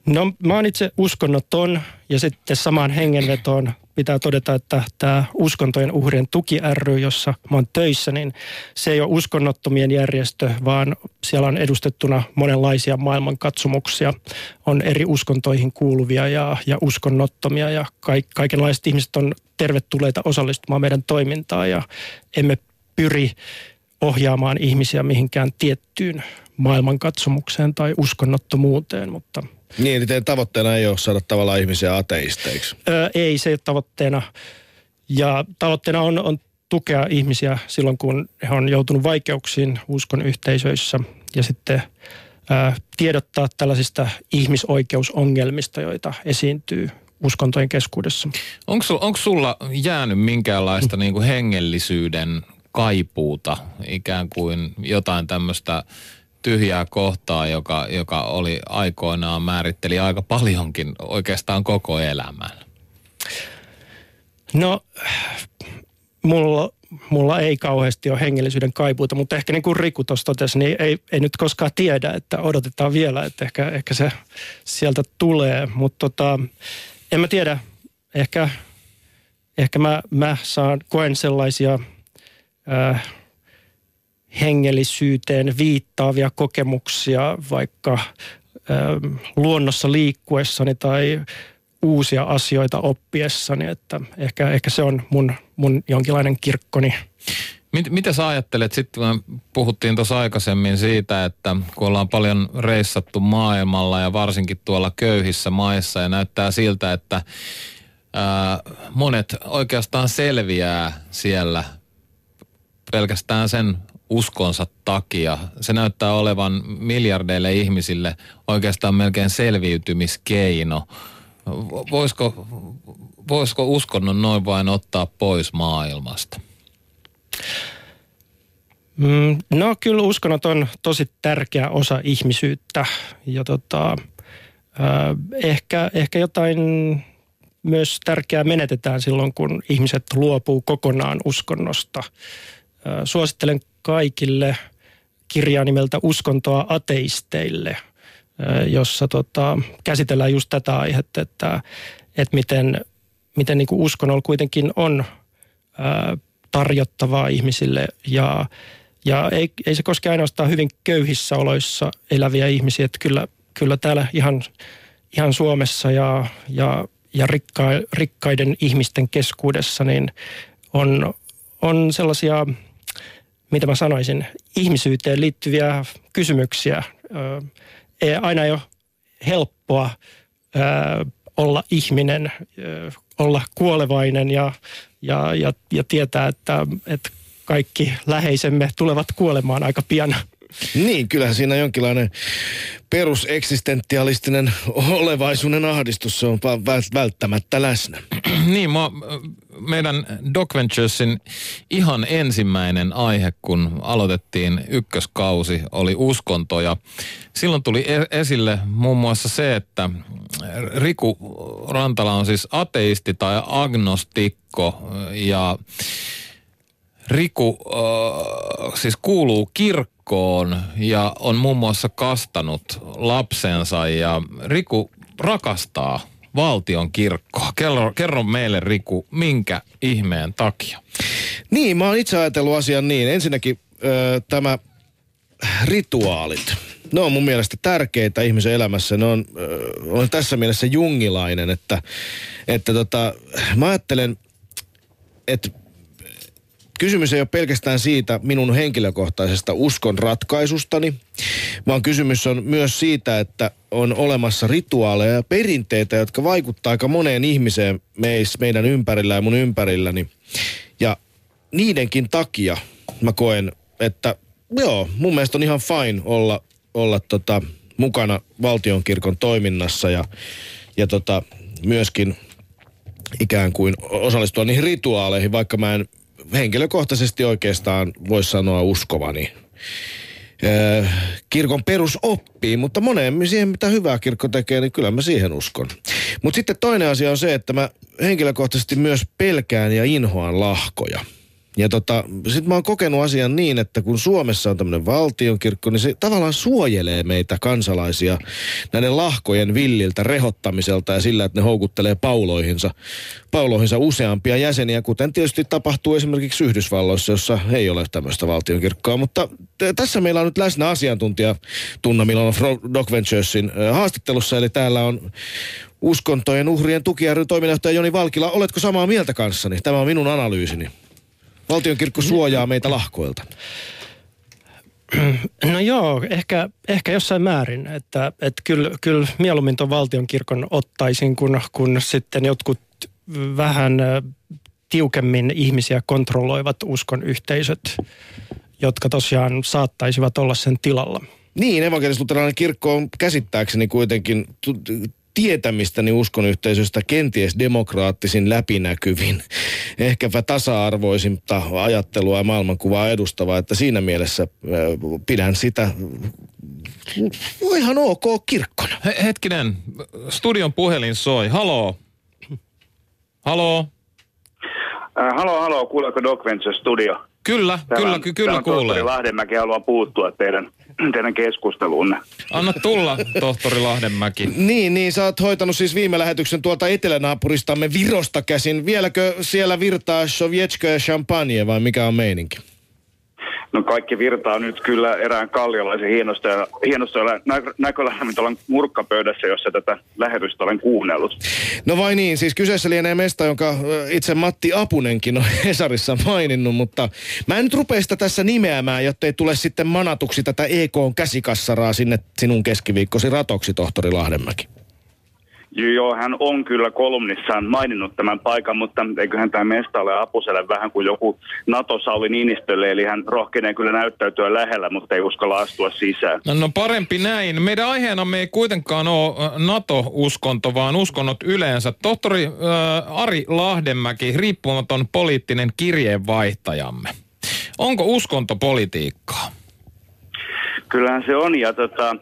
No mä oon itse uskonnoton ja sitten samaan hengenvetoon pitää todeta, että tämä uskontojen uhrien tuki ry, jossa mä oon töissä, niin se ei ole uskonnottomien järjestö, vaan siellä on edustettuna monenlaisia maailmankatsomuksia. On eri uskontoihin kuuluvia ja, ja uskonnottomia ja kaik, kaikenlaiset ihmiset on tervetulleita osallistumaan meidän toimintaan ja emme pyri ohjaamaan ihmisiä mihinkään tiettyyn maailmankatsomukseen tai uskonnottomuuteen, mutta... Niin, eli teidän tavoitteena ei ole saada tavallaan ihmisiä ateisteiksi? Öö, ei, se ei ole tavoitteena. Ja tavoitteena on, on tukea ihmisiä silloin, kun he on joutunut vaikeuksiin uskon yhteisöissä ja sitten ää, tiedottaa tällaisista ihmisoikeusongelmista, joita esiintyy uskontojen keskuudessa. Onko sulla jäänyt minkäänlaista niin kuin hengellisyyden kaipuuta, ikään kuin jotain tämmöistä tyhjää kohtaa, joka, joka oli aikoinaan määritteli aika paljonkin oikeastaan koko elämän? No, mulla, mulla ei kauheasti ole hengellisyyden kaipuuta, mutta ehkä niin kuin Riku tuossa totesi, niin ei, ei nyt koskaan tiedä, että odotetaan vielä, että ehkä, ehkä se sieltä tulee. Mutta tota, en mä tiedä, ehkä, ehkä mä, mä saan, koen sellaisia äh, hengellisyyteen viittaavia kokemuksia vaikka äh, luonnossa liikkuessani tai uusia asioita oppiessani, että ehkä, ehkä se on mun, mun jonkinlainen kirkkoni. Mit, mitä sä ajattelet, sitten puhuttiin tuossa aikaisemmin siitä, että kun ollaan paljon reissattu maailmalla ja varsinkin tuolla köyhissä maissa ja näyttää siltä, että ää, monet oikeastaan selviää siellä pelkästään sen uskonsa takia. Se näyttää olevan miljardeille ihmisille oikeastaan melkein selviytymiskeino. Voisiko, voisiko uskonnon noin vain ottaa pois maailmasta? Mm, no kyllä uskonnot on tosi tärkeä osa ihmisyyttä ja tota, ehkä, ehkä jotain myös tärkeää menetetään silloin, kun ihmiset luopuu kokonaan uskonnosta. Suosittelen kaikille kirjaa nimeltä Uskontoa ateisteille, jossa tota, käsitellään just tätä aihetta, että, että miten, miten niin uskonnolla kuitenkin on ää, tarjottavaa ihmisille ja, ja ei, ei se koske ainoastaan hyvin köyhissä oloissa eläviä ihmisiä, että kyllä, kyllä täällä ihan, ihan Suomessa ja, ja, ja rikka, rikkaiden ihmisten keskuudessa niin on, on sellaisia, mitä mä sanoisin, ihmisyyteen liittyviä kysymyksiä. Ei, aina ei ole helppoa olla ihminen, olla kuolevainen ja ja, ja, ja tietää, että, että kaikki läheisemme tulevat kuolemaan aika pian. Niin, kyllähän siinä jonkinlainen peruseksistentialistinen olevaisuuden ahdistus, se on välttämättä läsnä. niin, mä, meidän Doc Venturesin ihan ensimmäinen aihe, kun aloitettiin ykköskausi, oli uskonto. Ja silloin tuli e- esille muun muassa se, että Riku Rantala on siis ateisti tai agnostikko ja Riku äh, siis kuuluu kirkkoon ja on muun muassa kastanut lapsensa ja Riku rakastaa valtion kirkkoa. Kerro, kerro meille Riku, minkä ihmeen takia? Niin, mä oon itse ajatellut asian niin. Ensinnäkin äh, tämä rituaalit. Ne on mun mielestä tärkeitä ihmisen elämässä. Ne on, äh, on tässä mielessä jungilainen, että, että tota, mä ajattelen, että kysymys ei ole pelkästään siitä minun henkilökohtaisesta uskon ratkaisustani, vaan kysymys on myös siitä, että on olemassa rituaaleja ja perinteitä, jotka vaikuttaa aika moneen ihmiseen meis, meidän ympärillä ja mun ympärilläni. Ja niidenkin takia mä koen, että joo, mun mielestä on ihan fine olla, olla tota, mukana valtionkirkon toiminnassa ja, ja tota, myöskin ikään kuin osallistua niihin rituaaleihin, vaikka mä en henkilökohtaisesti oikeastaan voisi sanoa uskovani kirkon perusoppiin, mutta moneen siihen, mitä hyvää kirkko tekee, niin kyllä mä siihen uskon. Mutta sitten toinen asia on se, että mä henkilökohtaisesti myös pelkään ja inhoan lahkoja. Ja tota, sit mä oon kokenut asian niin, että kun Suomessa on tämmöinen valtionkirkko, niin se tavallaan suojelee meitä kansalaisia näiden lahkojen villiltä rehottamiselta ja sillä, että ne houkuttelee pauloihinsa, pauloihinsa useampia jäseniä, kuten tietysti tapahtuu esimerkiksi Yhdysvalloissa, jossa ei ole tämmöistä valtionkirkkoa. Mutta tässä meillä on nyt läsnä asiantuntija Tunna Milano Doc Venturesin haastattelussa, eli täällä on uskontojen uhrien tukijaryn toiminnanjohtaja Joni Valkila. Oletko samaa mieltä kanssani? Tämä on minun analyysini. Valtionkirkko suojaa meitä lahkoilta. No joo, ehkä, ehkä jossain määrin, että, että kyllä, kyllä mieluummin tuon valtionkirkon ottaisin, kun, kun sitten jotkut vähän tiukemmin ihmisiä kontrolloivat uskon yhteisöt, jotka tosiaan saattaisivat olla sen tilalla. Niin, evankelis kirkko on käsittääkseni kuitenkin tietämistäni uskonyhteisöstä kenties demokraattisin läpinäkyvin, ehkäpä tasa-arvoisinta ajattelua ja maailmankuvaa edustava, että siinä mielessä pidän sitä ihan ok kirkkona. He, hetkinen, studion puhelin soi. Haloo. Haloo. Äh, halo, halo, kuuleeko Doc Venture Studio? Kyllä, Täällä kyllä, on- ky- täällä kyllä on tohtori kuulee. Lahdenmäki haluaa puuttua teidän, teidän keskusteluunne. Anna tulla, tohtori Lahdenmäki. Niin, niin, sä oot hoitanut siis viime lähetyksen tuolta etelänaapuristamme Virosta käsin. Vieläkö siellä virtaa Sovietska ja champagne vai mikä on meininki? No kaikki virtaa nyt kyllä erään kalliolaisen hienosta hienosta nä- näkölähdemintolan murkkapöydässä, jossa tätä lähetystä olen kuunnellut. No vai niin, siis kyseessä lienee mesta, jonka itse Matti Apunenkin on Hesarissa maininnut, mutta mä en nyt rupea sitä tässä nimeämään, jottei tule sitten manatuksi tätä EK-käsikassaraa sinne sinun keskiviikkosi ratoksi, tohtori Lahdenmäki. Joo, hän on kyllä kolumnissaan maininnut tämän paikan, mutta eiköhän tämä mesta ole Apuselle vähän kuin joku NATO-Sauli Niinistölle, eli hän rohkenee kyllä näyttäytyä lähellä, mutta ei uskalla astua sisään. No, no parempi näin. Meidän aiheenamme ei kuitenkaan ole NATO-uskonto, vaan uskonnot yleensä. Tohtori äh, Ari Lahdenmäki, riippumaton poliittinen kirjeenvaihtajamme. Onko uskonto politiikkaa? Kyllähän se on, ja tota,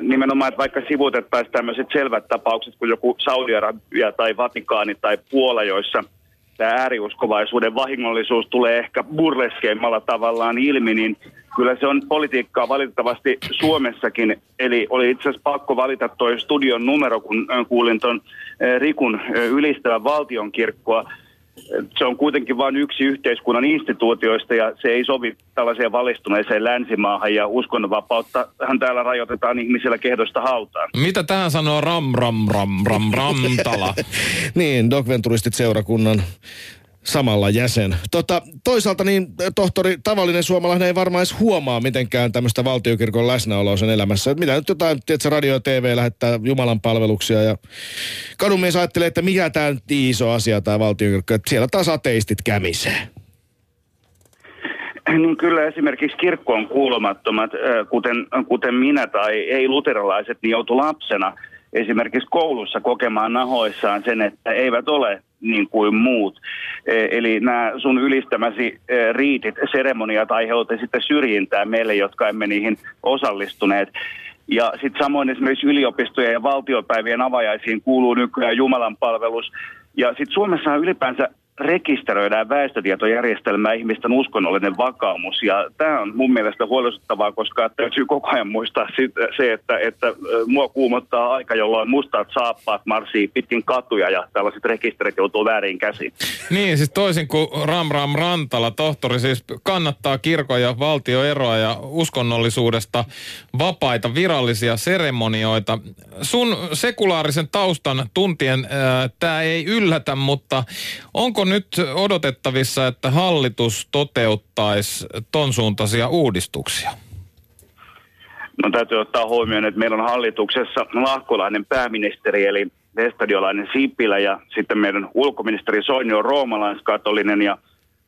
nimenomaan, että vaikka sivutettaisiin tämmöiset selvät tapaukset kuin joku Saudi-Arabia tai Vatikaani tai Puola, joissa tämä ääriuskovaisuuden vahingollisuus tulee ehkä burleskeimmalla tavallaan ilmi, niin kyllä se on politiikkaa valitettavasti Suomessakin. Eli oli itse asiassa pakko valita tuo studion numero, kun kuulin tuon Rikun ylistävän valtionkirkkoa se on kuitenkin vain yksi yhteiskunnan instituutioista ja se ei sovi tällaiseen valistuneeseen länsimaahan ja uskonnonvapautta hän täällä rajoitetaan ihmisillä kehdosta hautaan. Mitä tähän sanoo Ram Ram Ram Ram Ramtala? Niin, Doc Venturistit seurakunnan samalla jäsen. Tota, toisaalta niin tohtori, tavallinen suomalainen ei varmaan edes huomaa mitenkään tämmöistä valtiokirkon läsnäoloa sen elämässä. Et mitä nyt jotain, tiedätkö, radio ja TV lähettää Jumalan palveluksia ja kadunmies ajattelee, että mikä tämä iso asia tämä valtiokirkko, että siellä taas ateistit kämisee. Niin kyllä esimerkiksi kirkkoon kuulumattomat, kuten, kuten minä tai ei-luterilaiset, niin joutu lapsena esimerkiksi koulussa kokemaan nahoissaan sen, että eivät ole niin kuin muut. E, Eli nämä sun ylistämäsi e, riitit, seremoniat aiheutti sitten syrjintää meille, jotka emme niihin osallistuneet. Ja sitten samoin esimerkiksi yliopistojen ja valtiopäivien avajaisiin kuuluu nykyään Jumalan palvelus. Ja sitten Suomessa ylipäänsä rekisteröidään väestötietojärjestelmää ihmisten uskonnollinen vakaumus. Ja tämä on mun mielestä huolestuttavaa, koska täytyy koko ajan muistaa sit, se, että, että ö, mua kuumottaa aika, jolloin mustat saappaat marssii pitkin katuja ja tällaiset rekisterit joutuu väärin käsiin. Niin, siis toisin kuin Ram Ram Rantala, tohtori siis kannattaa kirkon ja valtioeroa ja uskonnollisuudesta vapaita virallisia seremonioita. Sun sekulaarisen taustan tuntien tämä ei yllätä, mutta onko nyt odotettavissa, että hallitus toteuttaisi ton suuntaisia uudistuksia? No täytyy ottaa huomioon, että meillä on hallituksessa lahkolainen pääministeri, eli estadiolainen Sipilä, ja sitten meidän ulkoministeri Soini on roomalaiskatolinen, ja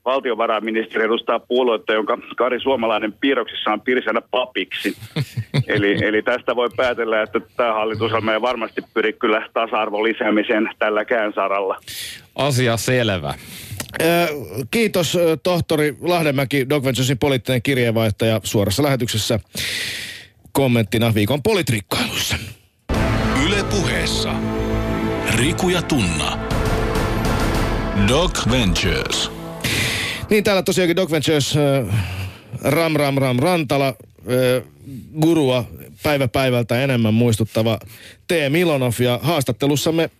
valtiovarainministeri edustaa puoluetta, jonka Kari Suomalainen piirroksissa on pirsänä papiksi. eli, eli tästä voi päätellä, että tämä hallitus ei varmasti pyri kyllä tasa-arvon lisäämiseen tälläkään saralla. Asia selvä. Kiitos tohtori Lahdenmäki, Doc Venturesin poliittinen kirjeenvaihtaja suorassa lähetyksessä kommenttina viikon politrikkailussa. Yle puheessa. Riku ja Tunna. Doc Ventures. Niin täällä tosiaankin Doc Ventures, äh, Ram Ram Ram Rantala, äh, gurua päivä päivältä enemmän muistuttava T. Milonov ja haastattelussamme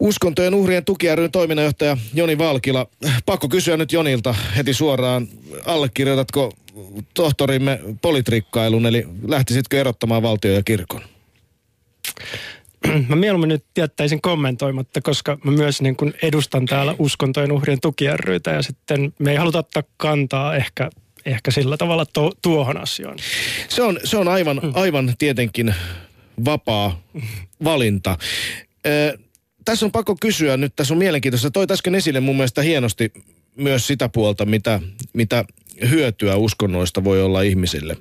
Uskontojen uhrien tuki ryn toiminnanjohtaja Joni Valkila. Pakko kysyä nyt Jonilta heti suoraan, allekirjoitatko tohtorimme politrikkailun, eli lähtisitkö erottamaan valtio ja kirkon? Mä mieluummin nyt jättäisin kommentoimatta, koska mä myös niin kuin edustan täällä uskontojen uhrien tukijarryitä ja sitten me ei haluta ottaa kantaa ehkä, ehkä sillä tavalla to, tuohon asiaan. Se on, se on aivan, aivan tietenkin vapaa valinta. Ö, tässä on pakko kysyä nyt, tässä on mielenkiintoista. Toi äsken esille mun mielestä hienosti myös sitä puolta, mitä, mitä hyötyä uskonnoista voi olla ihmisille.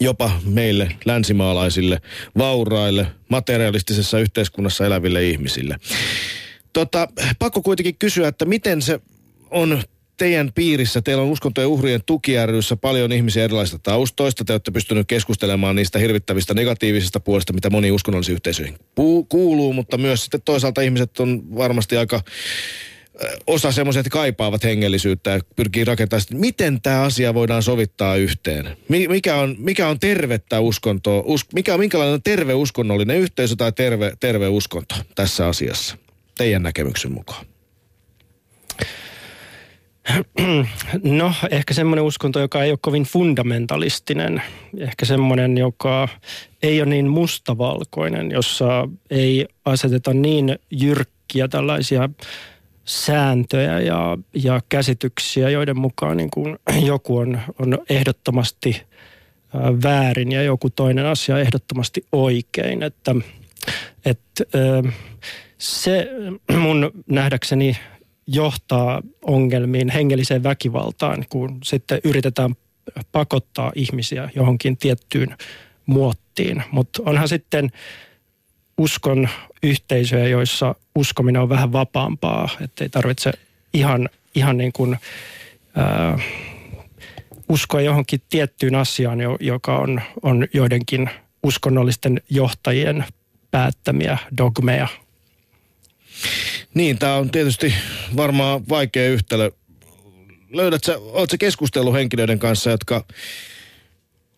Jopa meille länsimaalaisille, vauraille, materialistisessa yhteiskunnassa eläville ihmisille. Tota, pakko kuitenkin kysyä, että miten se on teidän piirissä, teillä on uskontojen uhrien tuki ryssä paljon ihmisiä erilaisista taustoista. Te olette pystyneet keskustelemaan niistä hirvittävistä negatiivisista puolista, mitä moni uskonnollisiin yhteisöihin kuuluu, mutta myös sitten toisaalta ihmiset on varmasti aika osa semmoiset kaipaavat hengellisyyttä ja pyrkii rakentamaan sitä. Miten tämä asia voidaan sovittaa yhteen? Mikä on, mikä on tervettä uskontoa? Us, mikä minkälainen on terve uskonnollinen yhteisö tai terve, terve uskonto tässä asiassa? Teidän näkemyksen mukaan. No ehkä semmoinen uskonto, joka ei ole kovin fundamentalistinen. Ehkä semmoinen, joka ei ole niin mustavalkoinen, jossa ei aseteta niin jyrkkiä tällaisia sääntöjä ja, ja käsityksiä, joiden mukaan niin kuin joku on, on ehdottomasti väärin ja joku toinen asia ehdottomasti oikein. Että, että se mun nähdäkseni johtaa ongelmiin, hengelliseen väkivaltaan, kun sitten yritetään pakottaa ihmisiä johonkin tiettyyn muottiin. Mutta onhan sitten uskon yhteisöjä, joissa uskominen on vähän vapaampaa, että ei tarvitse ihan, ihan niin kuin, ää, uskoa johonkin tiettyyn asiaan, joka on, on joidenkin uskonnollisten johtajien päättämiä dogmeja. Niin, tämä on tietysti varmaan vaikea yhtälö. Löydät sä, ootko keskustellut henkilöiden kanssa, jotka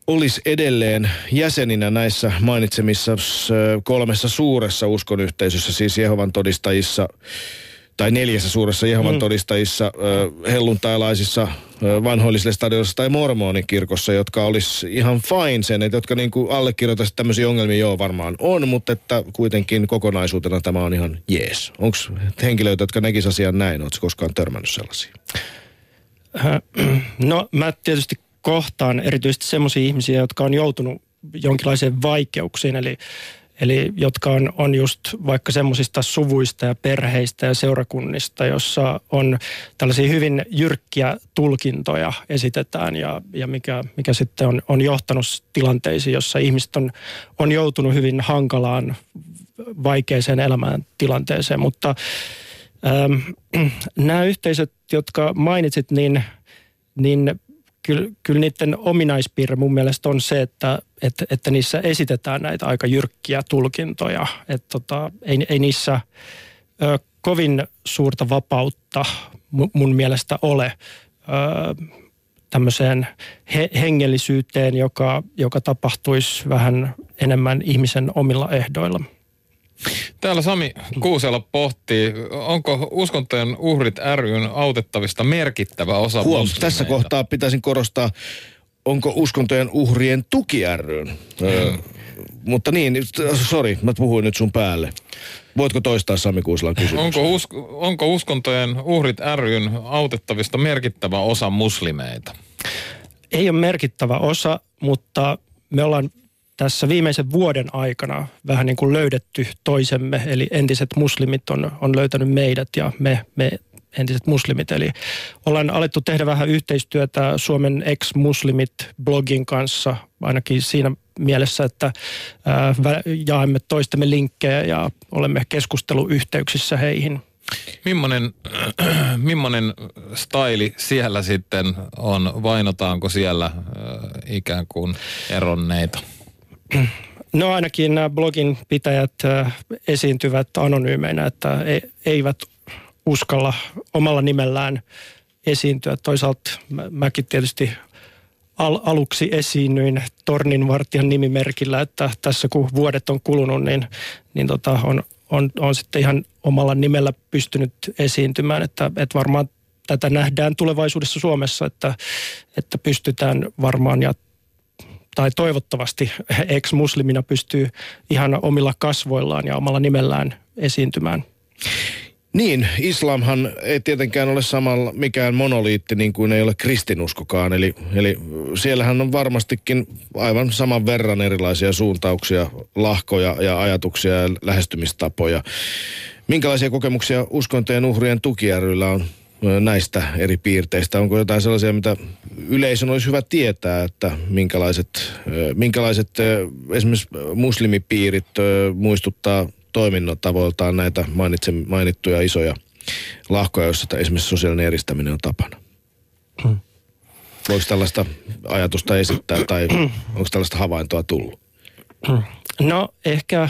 olisi edelleen jäseninä näissä mainitsemissa kolmessa suuressa uskonyhteisössä, siis Jehovan todistajissa, tai neljässä suuressa Jehovan mm. todistajissa, helluntailaisissa, vanhoillisille stadionissa tai mormonikirkossa, jotka olisi ihan fine sen, että jotka niinku allekirjoitaisivat tämmöisiä ongelmia, joo varmaan on, mutta että kuitenkin kokonaisuutena tämä on ihan jees. Onko henkilöitä, jotka näkisivät asian näin, oletko koskaan törmännyt sellaisiin? No mä tietysti kohtaan erityisesti sellaisia ihmisiä, jotka on joutunut jonkinlaiseen vaikeuksiin, eli Eli jotka on, on just vaikka semmoisista suvuista ja perheistä ja seurakunnista, jossa on tällaisia hyvin jyrkkiä tulkintoja esitetään ja, ja mikä, mikä sitten on, on johtanut tilanteisiin, jossa ihmiset on, on joutunut hyvin hankalaan, vaikeeseen elämään tilanteeseen. Mutta ähm, nämä yhteisöt, jotka mainitsit, niin, niin kyllä, kyllä niiden ominaispiirre mun mielestä on se, että, että, että niissä esitetään näitä aika jyrkkiä tulkintoja. Että tota, ei, ei niissä ö, kovin suurta vapautta mun mielestä ole ö, tämmöiseen he, hengellisyyteen, joka, joka tapahtuisi vähän enemmän ihmisen omilla ehdoilla. Täällä Sami Kuusela pohtii, onko uskontojen uhrit ryn autettavista merkittävä osa Huom, tässä kohtaa pitäisin korostaa, onko uskontojen uhrien tuki ryn. Mm. Öö, mutta niin, sori, mä puhuin nyt sun päälle. Voitko toistaa Sami Kuuselan kysymyksen? Onko, usk- onko uskontojen uhrit ryn autettavista merkittävä osa muslimeita? Ei ole merkittävä osa, mutta me ollaan tässä viimeisen vuoden aikana vähän niin kuin löydetty toisemme, eli entiset muslimit on, on löytänyt meidät ja me, me entiset muslimit. Eli ollaan alettu tehdä vähän yhteistyötä Suomen ex-muslimit blogin kanssa, ainakin siinä mielessä, että ää, jaamme toistemme linkkejä ja olemme keskusteluyhteyksissä heihin. Millainen, äh, millainen staili siellä sitten on? Vainotaanko siellä äh, ikään kuin eronneita? No ainakin nämä blogin pitäjät esiintyvät anonyymeinä, että e, eivät uskalla omalla nimellään esiintyä. Toisaalta mäkin tietysti al- aluksi esiinnyin Torninvartijan nimimerkillä, että tässä kun vuodet on kulunut, niin, niin tota on, on, on sitten ihan omalla nimellä pystynyt esiintymään, että, että varmaan tätä nähdään tulevaisuudessa Suomessa, että, että pystytään varmaan ja tai toivottavasti ex-muslimina pystyy ihan omilla kasvoillaan ja omalla nimellään esiintymään. Niin, islamhan ei tietenkään ole samalla mikään monoliitti niin kuin ei ole kristinuskokaan. Eli, eli siellähän on varmastikin aivan saman verran erilaisia suuntauksia, lahkoja ja ajatuksia ja lähestymistapoja. Minkälaisia kokemuksia uskontojen uhrien tuki on näistä eri piirteistä? Onko jotain sellaisia, mitä yleisön olisi hyvä tietää, että minkälaiset, minkälaiset esimerkiksi muslimipiirit muistuttaa toiminnon tavoiltaan näitä mainittuja isoja lahkoja, joissa esimerkiksi sosiaalinen eristäminen on tapana? Voiko tällaista ajatusta esittää tai onko tällaista havaintoa tullut? No ehkä,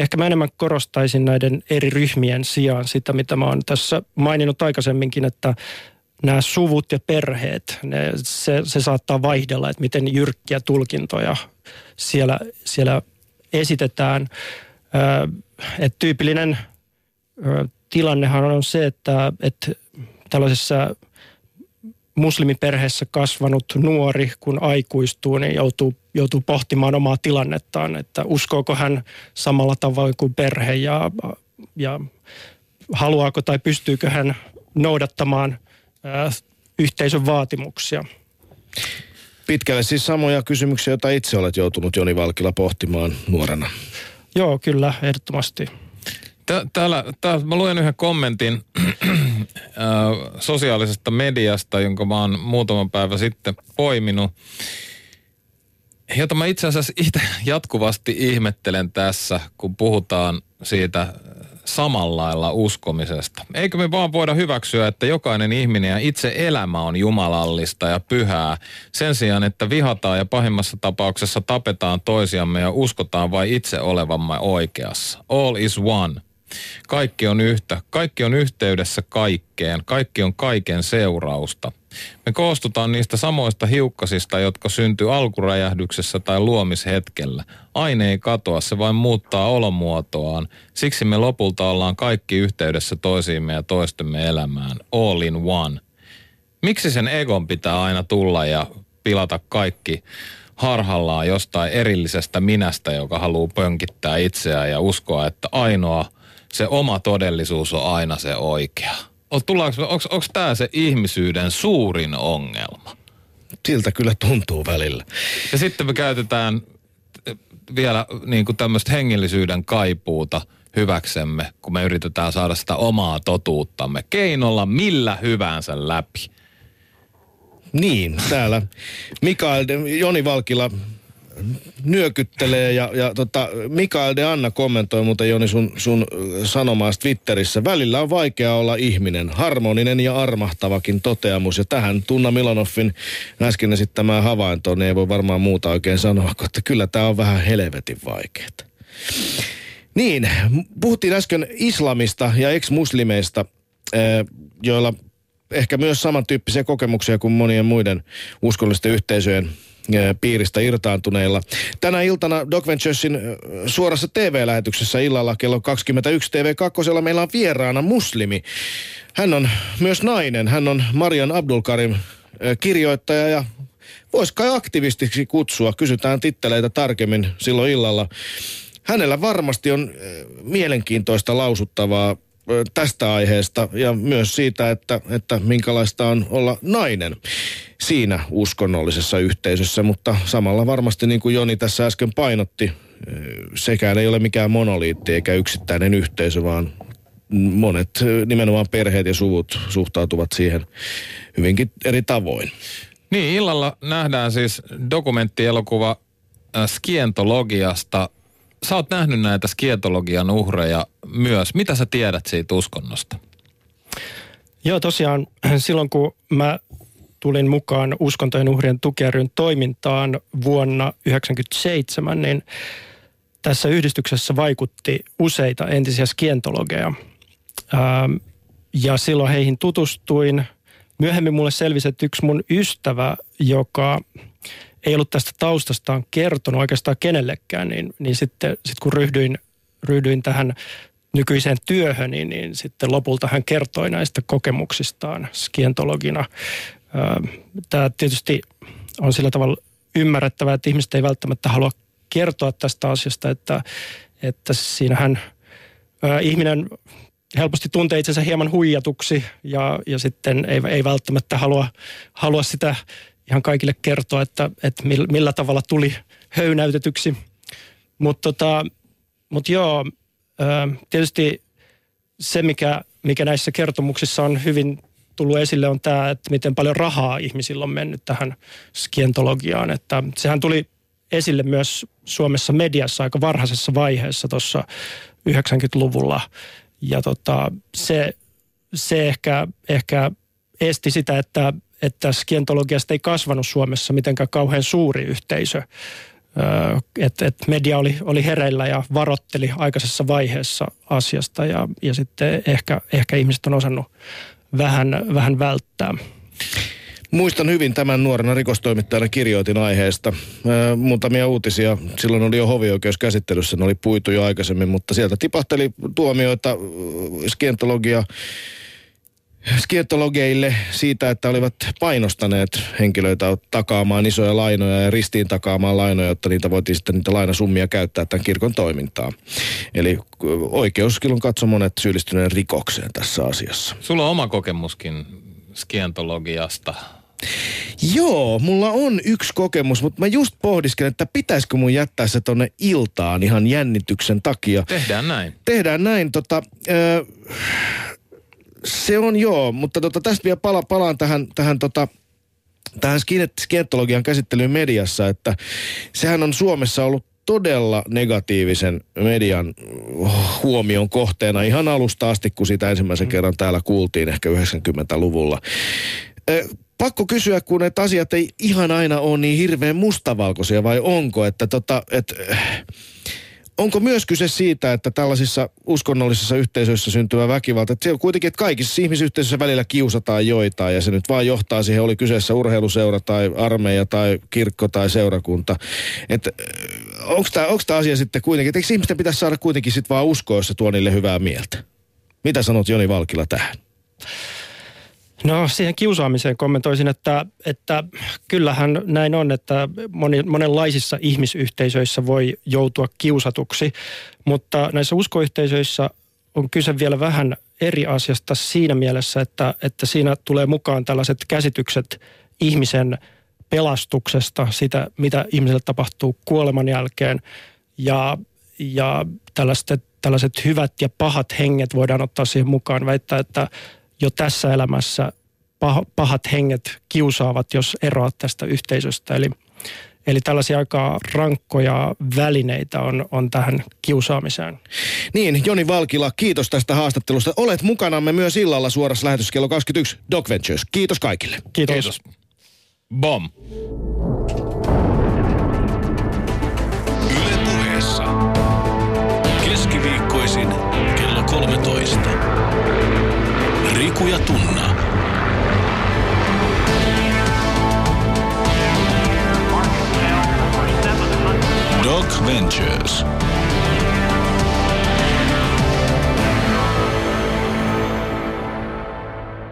ehkä mä enemmän korostaisin näiden eri ryhmien sijaan sitä, mitä mä oon tässä maininnut aikaisemminkin, että nämä suvut ja perheet, ne, se, se saattaa vaihdella, että miten jyrkkiä tulkintoja siellä, siellä esitetään. että tyypillinen tilannehan on se, että, että tällaisessa muslimiperheessä kasvanut nuori, kun aikuistuu, niin joutuu, joutuu pohtimaan omaa tilannettaan, että uskooko hän samalla tavalla kuin perhe ja, ja haluaako tai pystyykö hän noudattamaan ää, yhteisön vaatimuksia. Pitkälle siis samoja kysymyksiä, joita itse olet joutunut Joni Valkila pohtimaan nuorena. Joo, kyllä, ehdottomasti. Täällä, täällä mä luen yhden kommentin sosiaalisesta mediasta, jonka mä oon muutaman päivän sitten poiminut. Jota mä itse asiassa itse jatkuvasti ihmettelen tässä, kun puhutaan siitä samalla lailla uskomisesta. Eikö me vaan voida hyväksyä, että jokainen ihminen ja itse elämä on jumalallista ja pyhää, sen sijaan, että vihataan ja pahimmassa tapauksessa tapetaan toisiamme ja uskotaan vain itse olevamme oikeassa. All is one. Kaikki on yhtä. Kaikki on yhteydessä kaikkeen. Kaikki on kaiken seurausta. Me koostutaan niistä samoista hiukkasista, jotka syntyy alkuräjähdyksessä tai luomishetkellä. Aine ei katoa, se vain muuttaa olomuotoaan. Siksi me lopulta ollaan kaikki yhteydessä toisiimme ja toistemme elämään. All in one. Miksi sen egon pitää aina tulla ja pilata kaikki harhallaan jostain erillisestä minästä, joka haluaa pönkittää itseään ja uskoa, että ainoa – se oma todellisuus on aina se oikea. Onko tämä se ihmisyyden suurin ongelma? Siltä kyllä tuntuu välillä. Ja sitten me käytetään vielä niin kuin tämmöistä hengillisyyden kaipuuta hyväksemme, kun me yritetään saada sitä omaa totuuttamme keinolla millä hyvänsä läpi. Niin, täällä Mikael, Joni Valkila nyökyttelee ja, ja tota, Mikael de Anna kommentoi muuten Joni sun, sun sanomaa Twitterissä. Välillä on vaikea olla ihminen, harmoninen ja armahtavakin toteamus. Ja tähän Tunna Milonoffin äsken esittämään havaintoon niin ei voi varmaan muuta oikein sanoa, että kyllä tämä on vähän helvetin vaikeaa. Niin, puhuttiin äsken islamista ja ex-muslimeista, joilla ehkä myös samantyyppisiä kokemuksia kuin monien muiden uskollisten yhteisöjen piiristä irtaantuneilla. Tänä iltana Doc Venturesin suorassa TV-lähetyksessä illalla kello 21 TV2 meillä on vieraana muslimi. Hän on myös nainen. Hän on Marian Abdulkarim, kirjoittaja ja voisi kai aktivistiksi kutsua. Kysytään titteleitä tarkemmin silloin illalla. Hänellä varmasti on mielenkiintoista lausuttavaa tästä aiheesta ja myös siitä, että, että minkälaista on olla nainen siinä uskonnollisessa yhteisössä, mutta samalla varmasti niin kuin Joni tässä äsken painotti, sekään ei ole mikään monoliitti eikä yksittäinen yhteisö, vaan monet nimenomaan perheet ja suvut suhtautuvat siihen hyvinkin eri tavoin. Niin, illalla nähdään siis dokumenttielokuva skientologiasta sä oot nähnyt näitä skietologian uhreja myös. Mitä sä tiedät siitä uskonnosta? Joo, tosiaan silloin kun mä tulin mukaan uskontojen uhrien tukiaryn toimintaan vuonna 1997, niin tässä yhdistyksessä vaikutti useita entisiä skientologeja. Ähm, ja silloin heihin tutustuin. Myöhemmin mulle selvisi, että yksi mun ystävä, joka ei ollut tästä taustastaan kertonut oikeastaan kenellekään, niin, niin sitten sit kun ryhdyin, ryhdyin tähän nykyiseen työhön, niin, niin sitten lopulta hän kertoi näistä kokemuksistaan skientologina. Tämä tietysti on sillä tavalla ymmärrettävää, että ihmiset ei välttämättä halua kertoa tästä asiasta, että, että siinähän ää, ihminen helposti tuntee itsensä hieman huijatuksi ja, ja sitten ei, ei välttämättä halua, halua sitä ihan kaikille kertoa, että, että millä tavalla tuli höynäytetyksi. Mutta tota, mut joo, tietysti se, mikä, mikä näissä kertomuksissa on hyvin tullut esille, on tämä, että miten paljon rahaa ihmisillä on mennyt tähän skientologiaan. Että sehän tuli esille myös Suomessa mediassa aika varhaisessa vaiheessa tuossa 90-luvulla. Ja tota, se, se ehkä, ehkä esti sitä, että että skientologiasta ei kasvanut Suomessa mitenkään kauhean suuri yhteisö. Että et media oli, oli hereillä ja varotteli aikaisessa vaiheessa asiasta ja, ja sitten ehkä, ehkä ihmiset on osannut vähän, vähän välttää. Muistan hyvin tämän nuorena rikostoimittajana kirjoitin aiheesta. muutamia uutisia, silloin oli jo hovioikeus käsittelyssä, ne oli puitu jo aikaisemmin, mutta sieltä tipahteli tuomioita skientologia skietologeille siitä, että olivat painostaneet henkilöitä takaamaan isoja lainoja ja ristiin takaamaan lainoja, jotta niitä voitiin sitten niitä lainasummia käyttää tämän kirkon toimintaan. Eli oikeus kyllä katsoi monet syyllistyneen rikokseen tässä asiassa. Sulla on oma kokemuskin skientologiasta. Joo, mulla on yksi kokemus, mutta mä just pohdiskelen, että pitäisikö mun jättää se tonne iltaan ihan jännityksen takia. Tehdään näin. Tehdään näin. Tota, äh, se on joo, mutta tota, tästä vielä pala, palaan tähän, tähän tota, tähän skientologian käsittelyyn mediassa, että sehän on Suomessa ollut todella negatiivisen median huomion kohteena ihan alusta asti, kun sitä ensimmäisen mm. kerran täällä kuultiin ehkä 90-luvulla. Pakko kysyä, kun että asiat ei ihan aina ole niin hirveän mustavalkoisia, vai onko, että tota, et, onko myös kyse siitä, että tällaisissa uskonnollisissa yhteisöissä syntyvä väkivalta, että kuitenkin, että kaikissa ihmisyhteisöissä välillä kiusataan joitain ja se nyt vaan johtaa siihen, oli kyseessä urheiluseura tai armeija tai kirkko tai seurakunta. Että onko tämä asia sitten kuitenkin, että eikö ihmisten pitäisi saada kuitenkin sitten vaan uskoa, jos se tuo niille hyvää mieltä? Mitä sanot Joni Valkila tähän? No siihen kiusaamiseen kommentoisin, että, että kyllähän näin on, että moni, monenlaisissa ihmisyhteisöissä voi joutua kiusatuksi, mutta näissä uskoyhteisöissä on kyse vielä vähän eri asiasta siinä mielessä, että, että siinä tulee mukaan tällaiset käsitykset ihmisen pelastuksesta, sitä mitä ihmiselle tapahtuu kuoleman jälkeen ja, ja tällaiset, tällaiset hyvät ja pahat henget voidaan ottaa siihen mukaan, väittää, että jo tässä elämässä pahat henget kiusaavat, jos eroat tästä yhteisöstä. Eli, eli tällaisia aika rankkoja välineitä on, on tähän kiusaamiseen. Niin, Joni Valkila, kiitos tästä haastattelusta. Olet mukanamme myös illalla suorassa lähetys kello 21 Doc Ventures. Kiitos kaikille. Kiitos. kiitos. Bom. Keskiviikkoisin kello 13. Riku ja Tunna. Doc Ventures.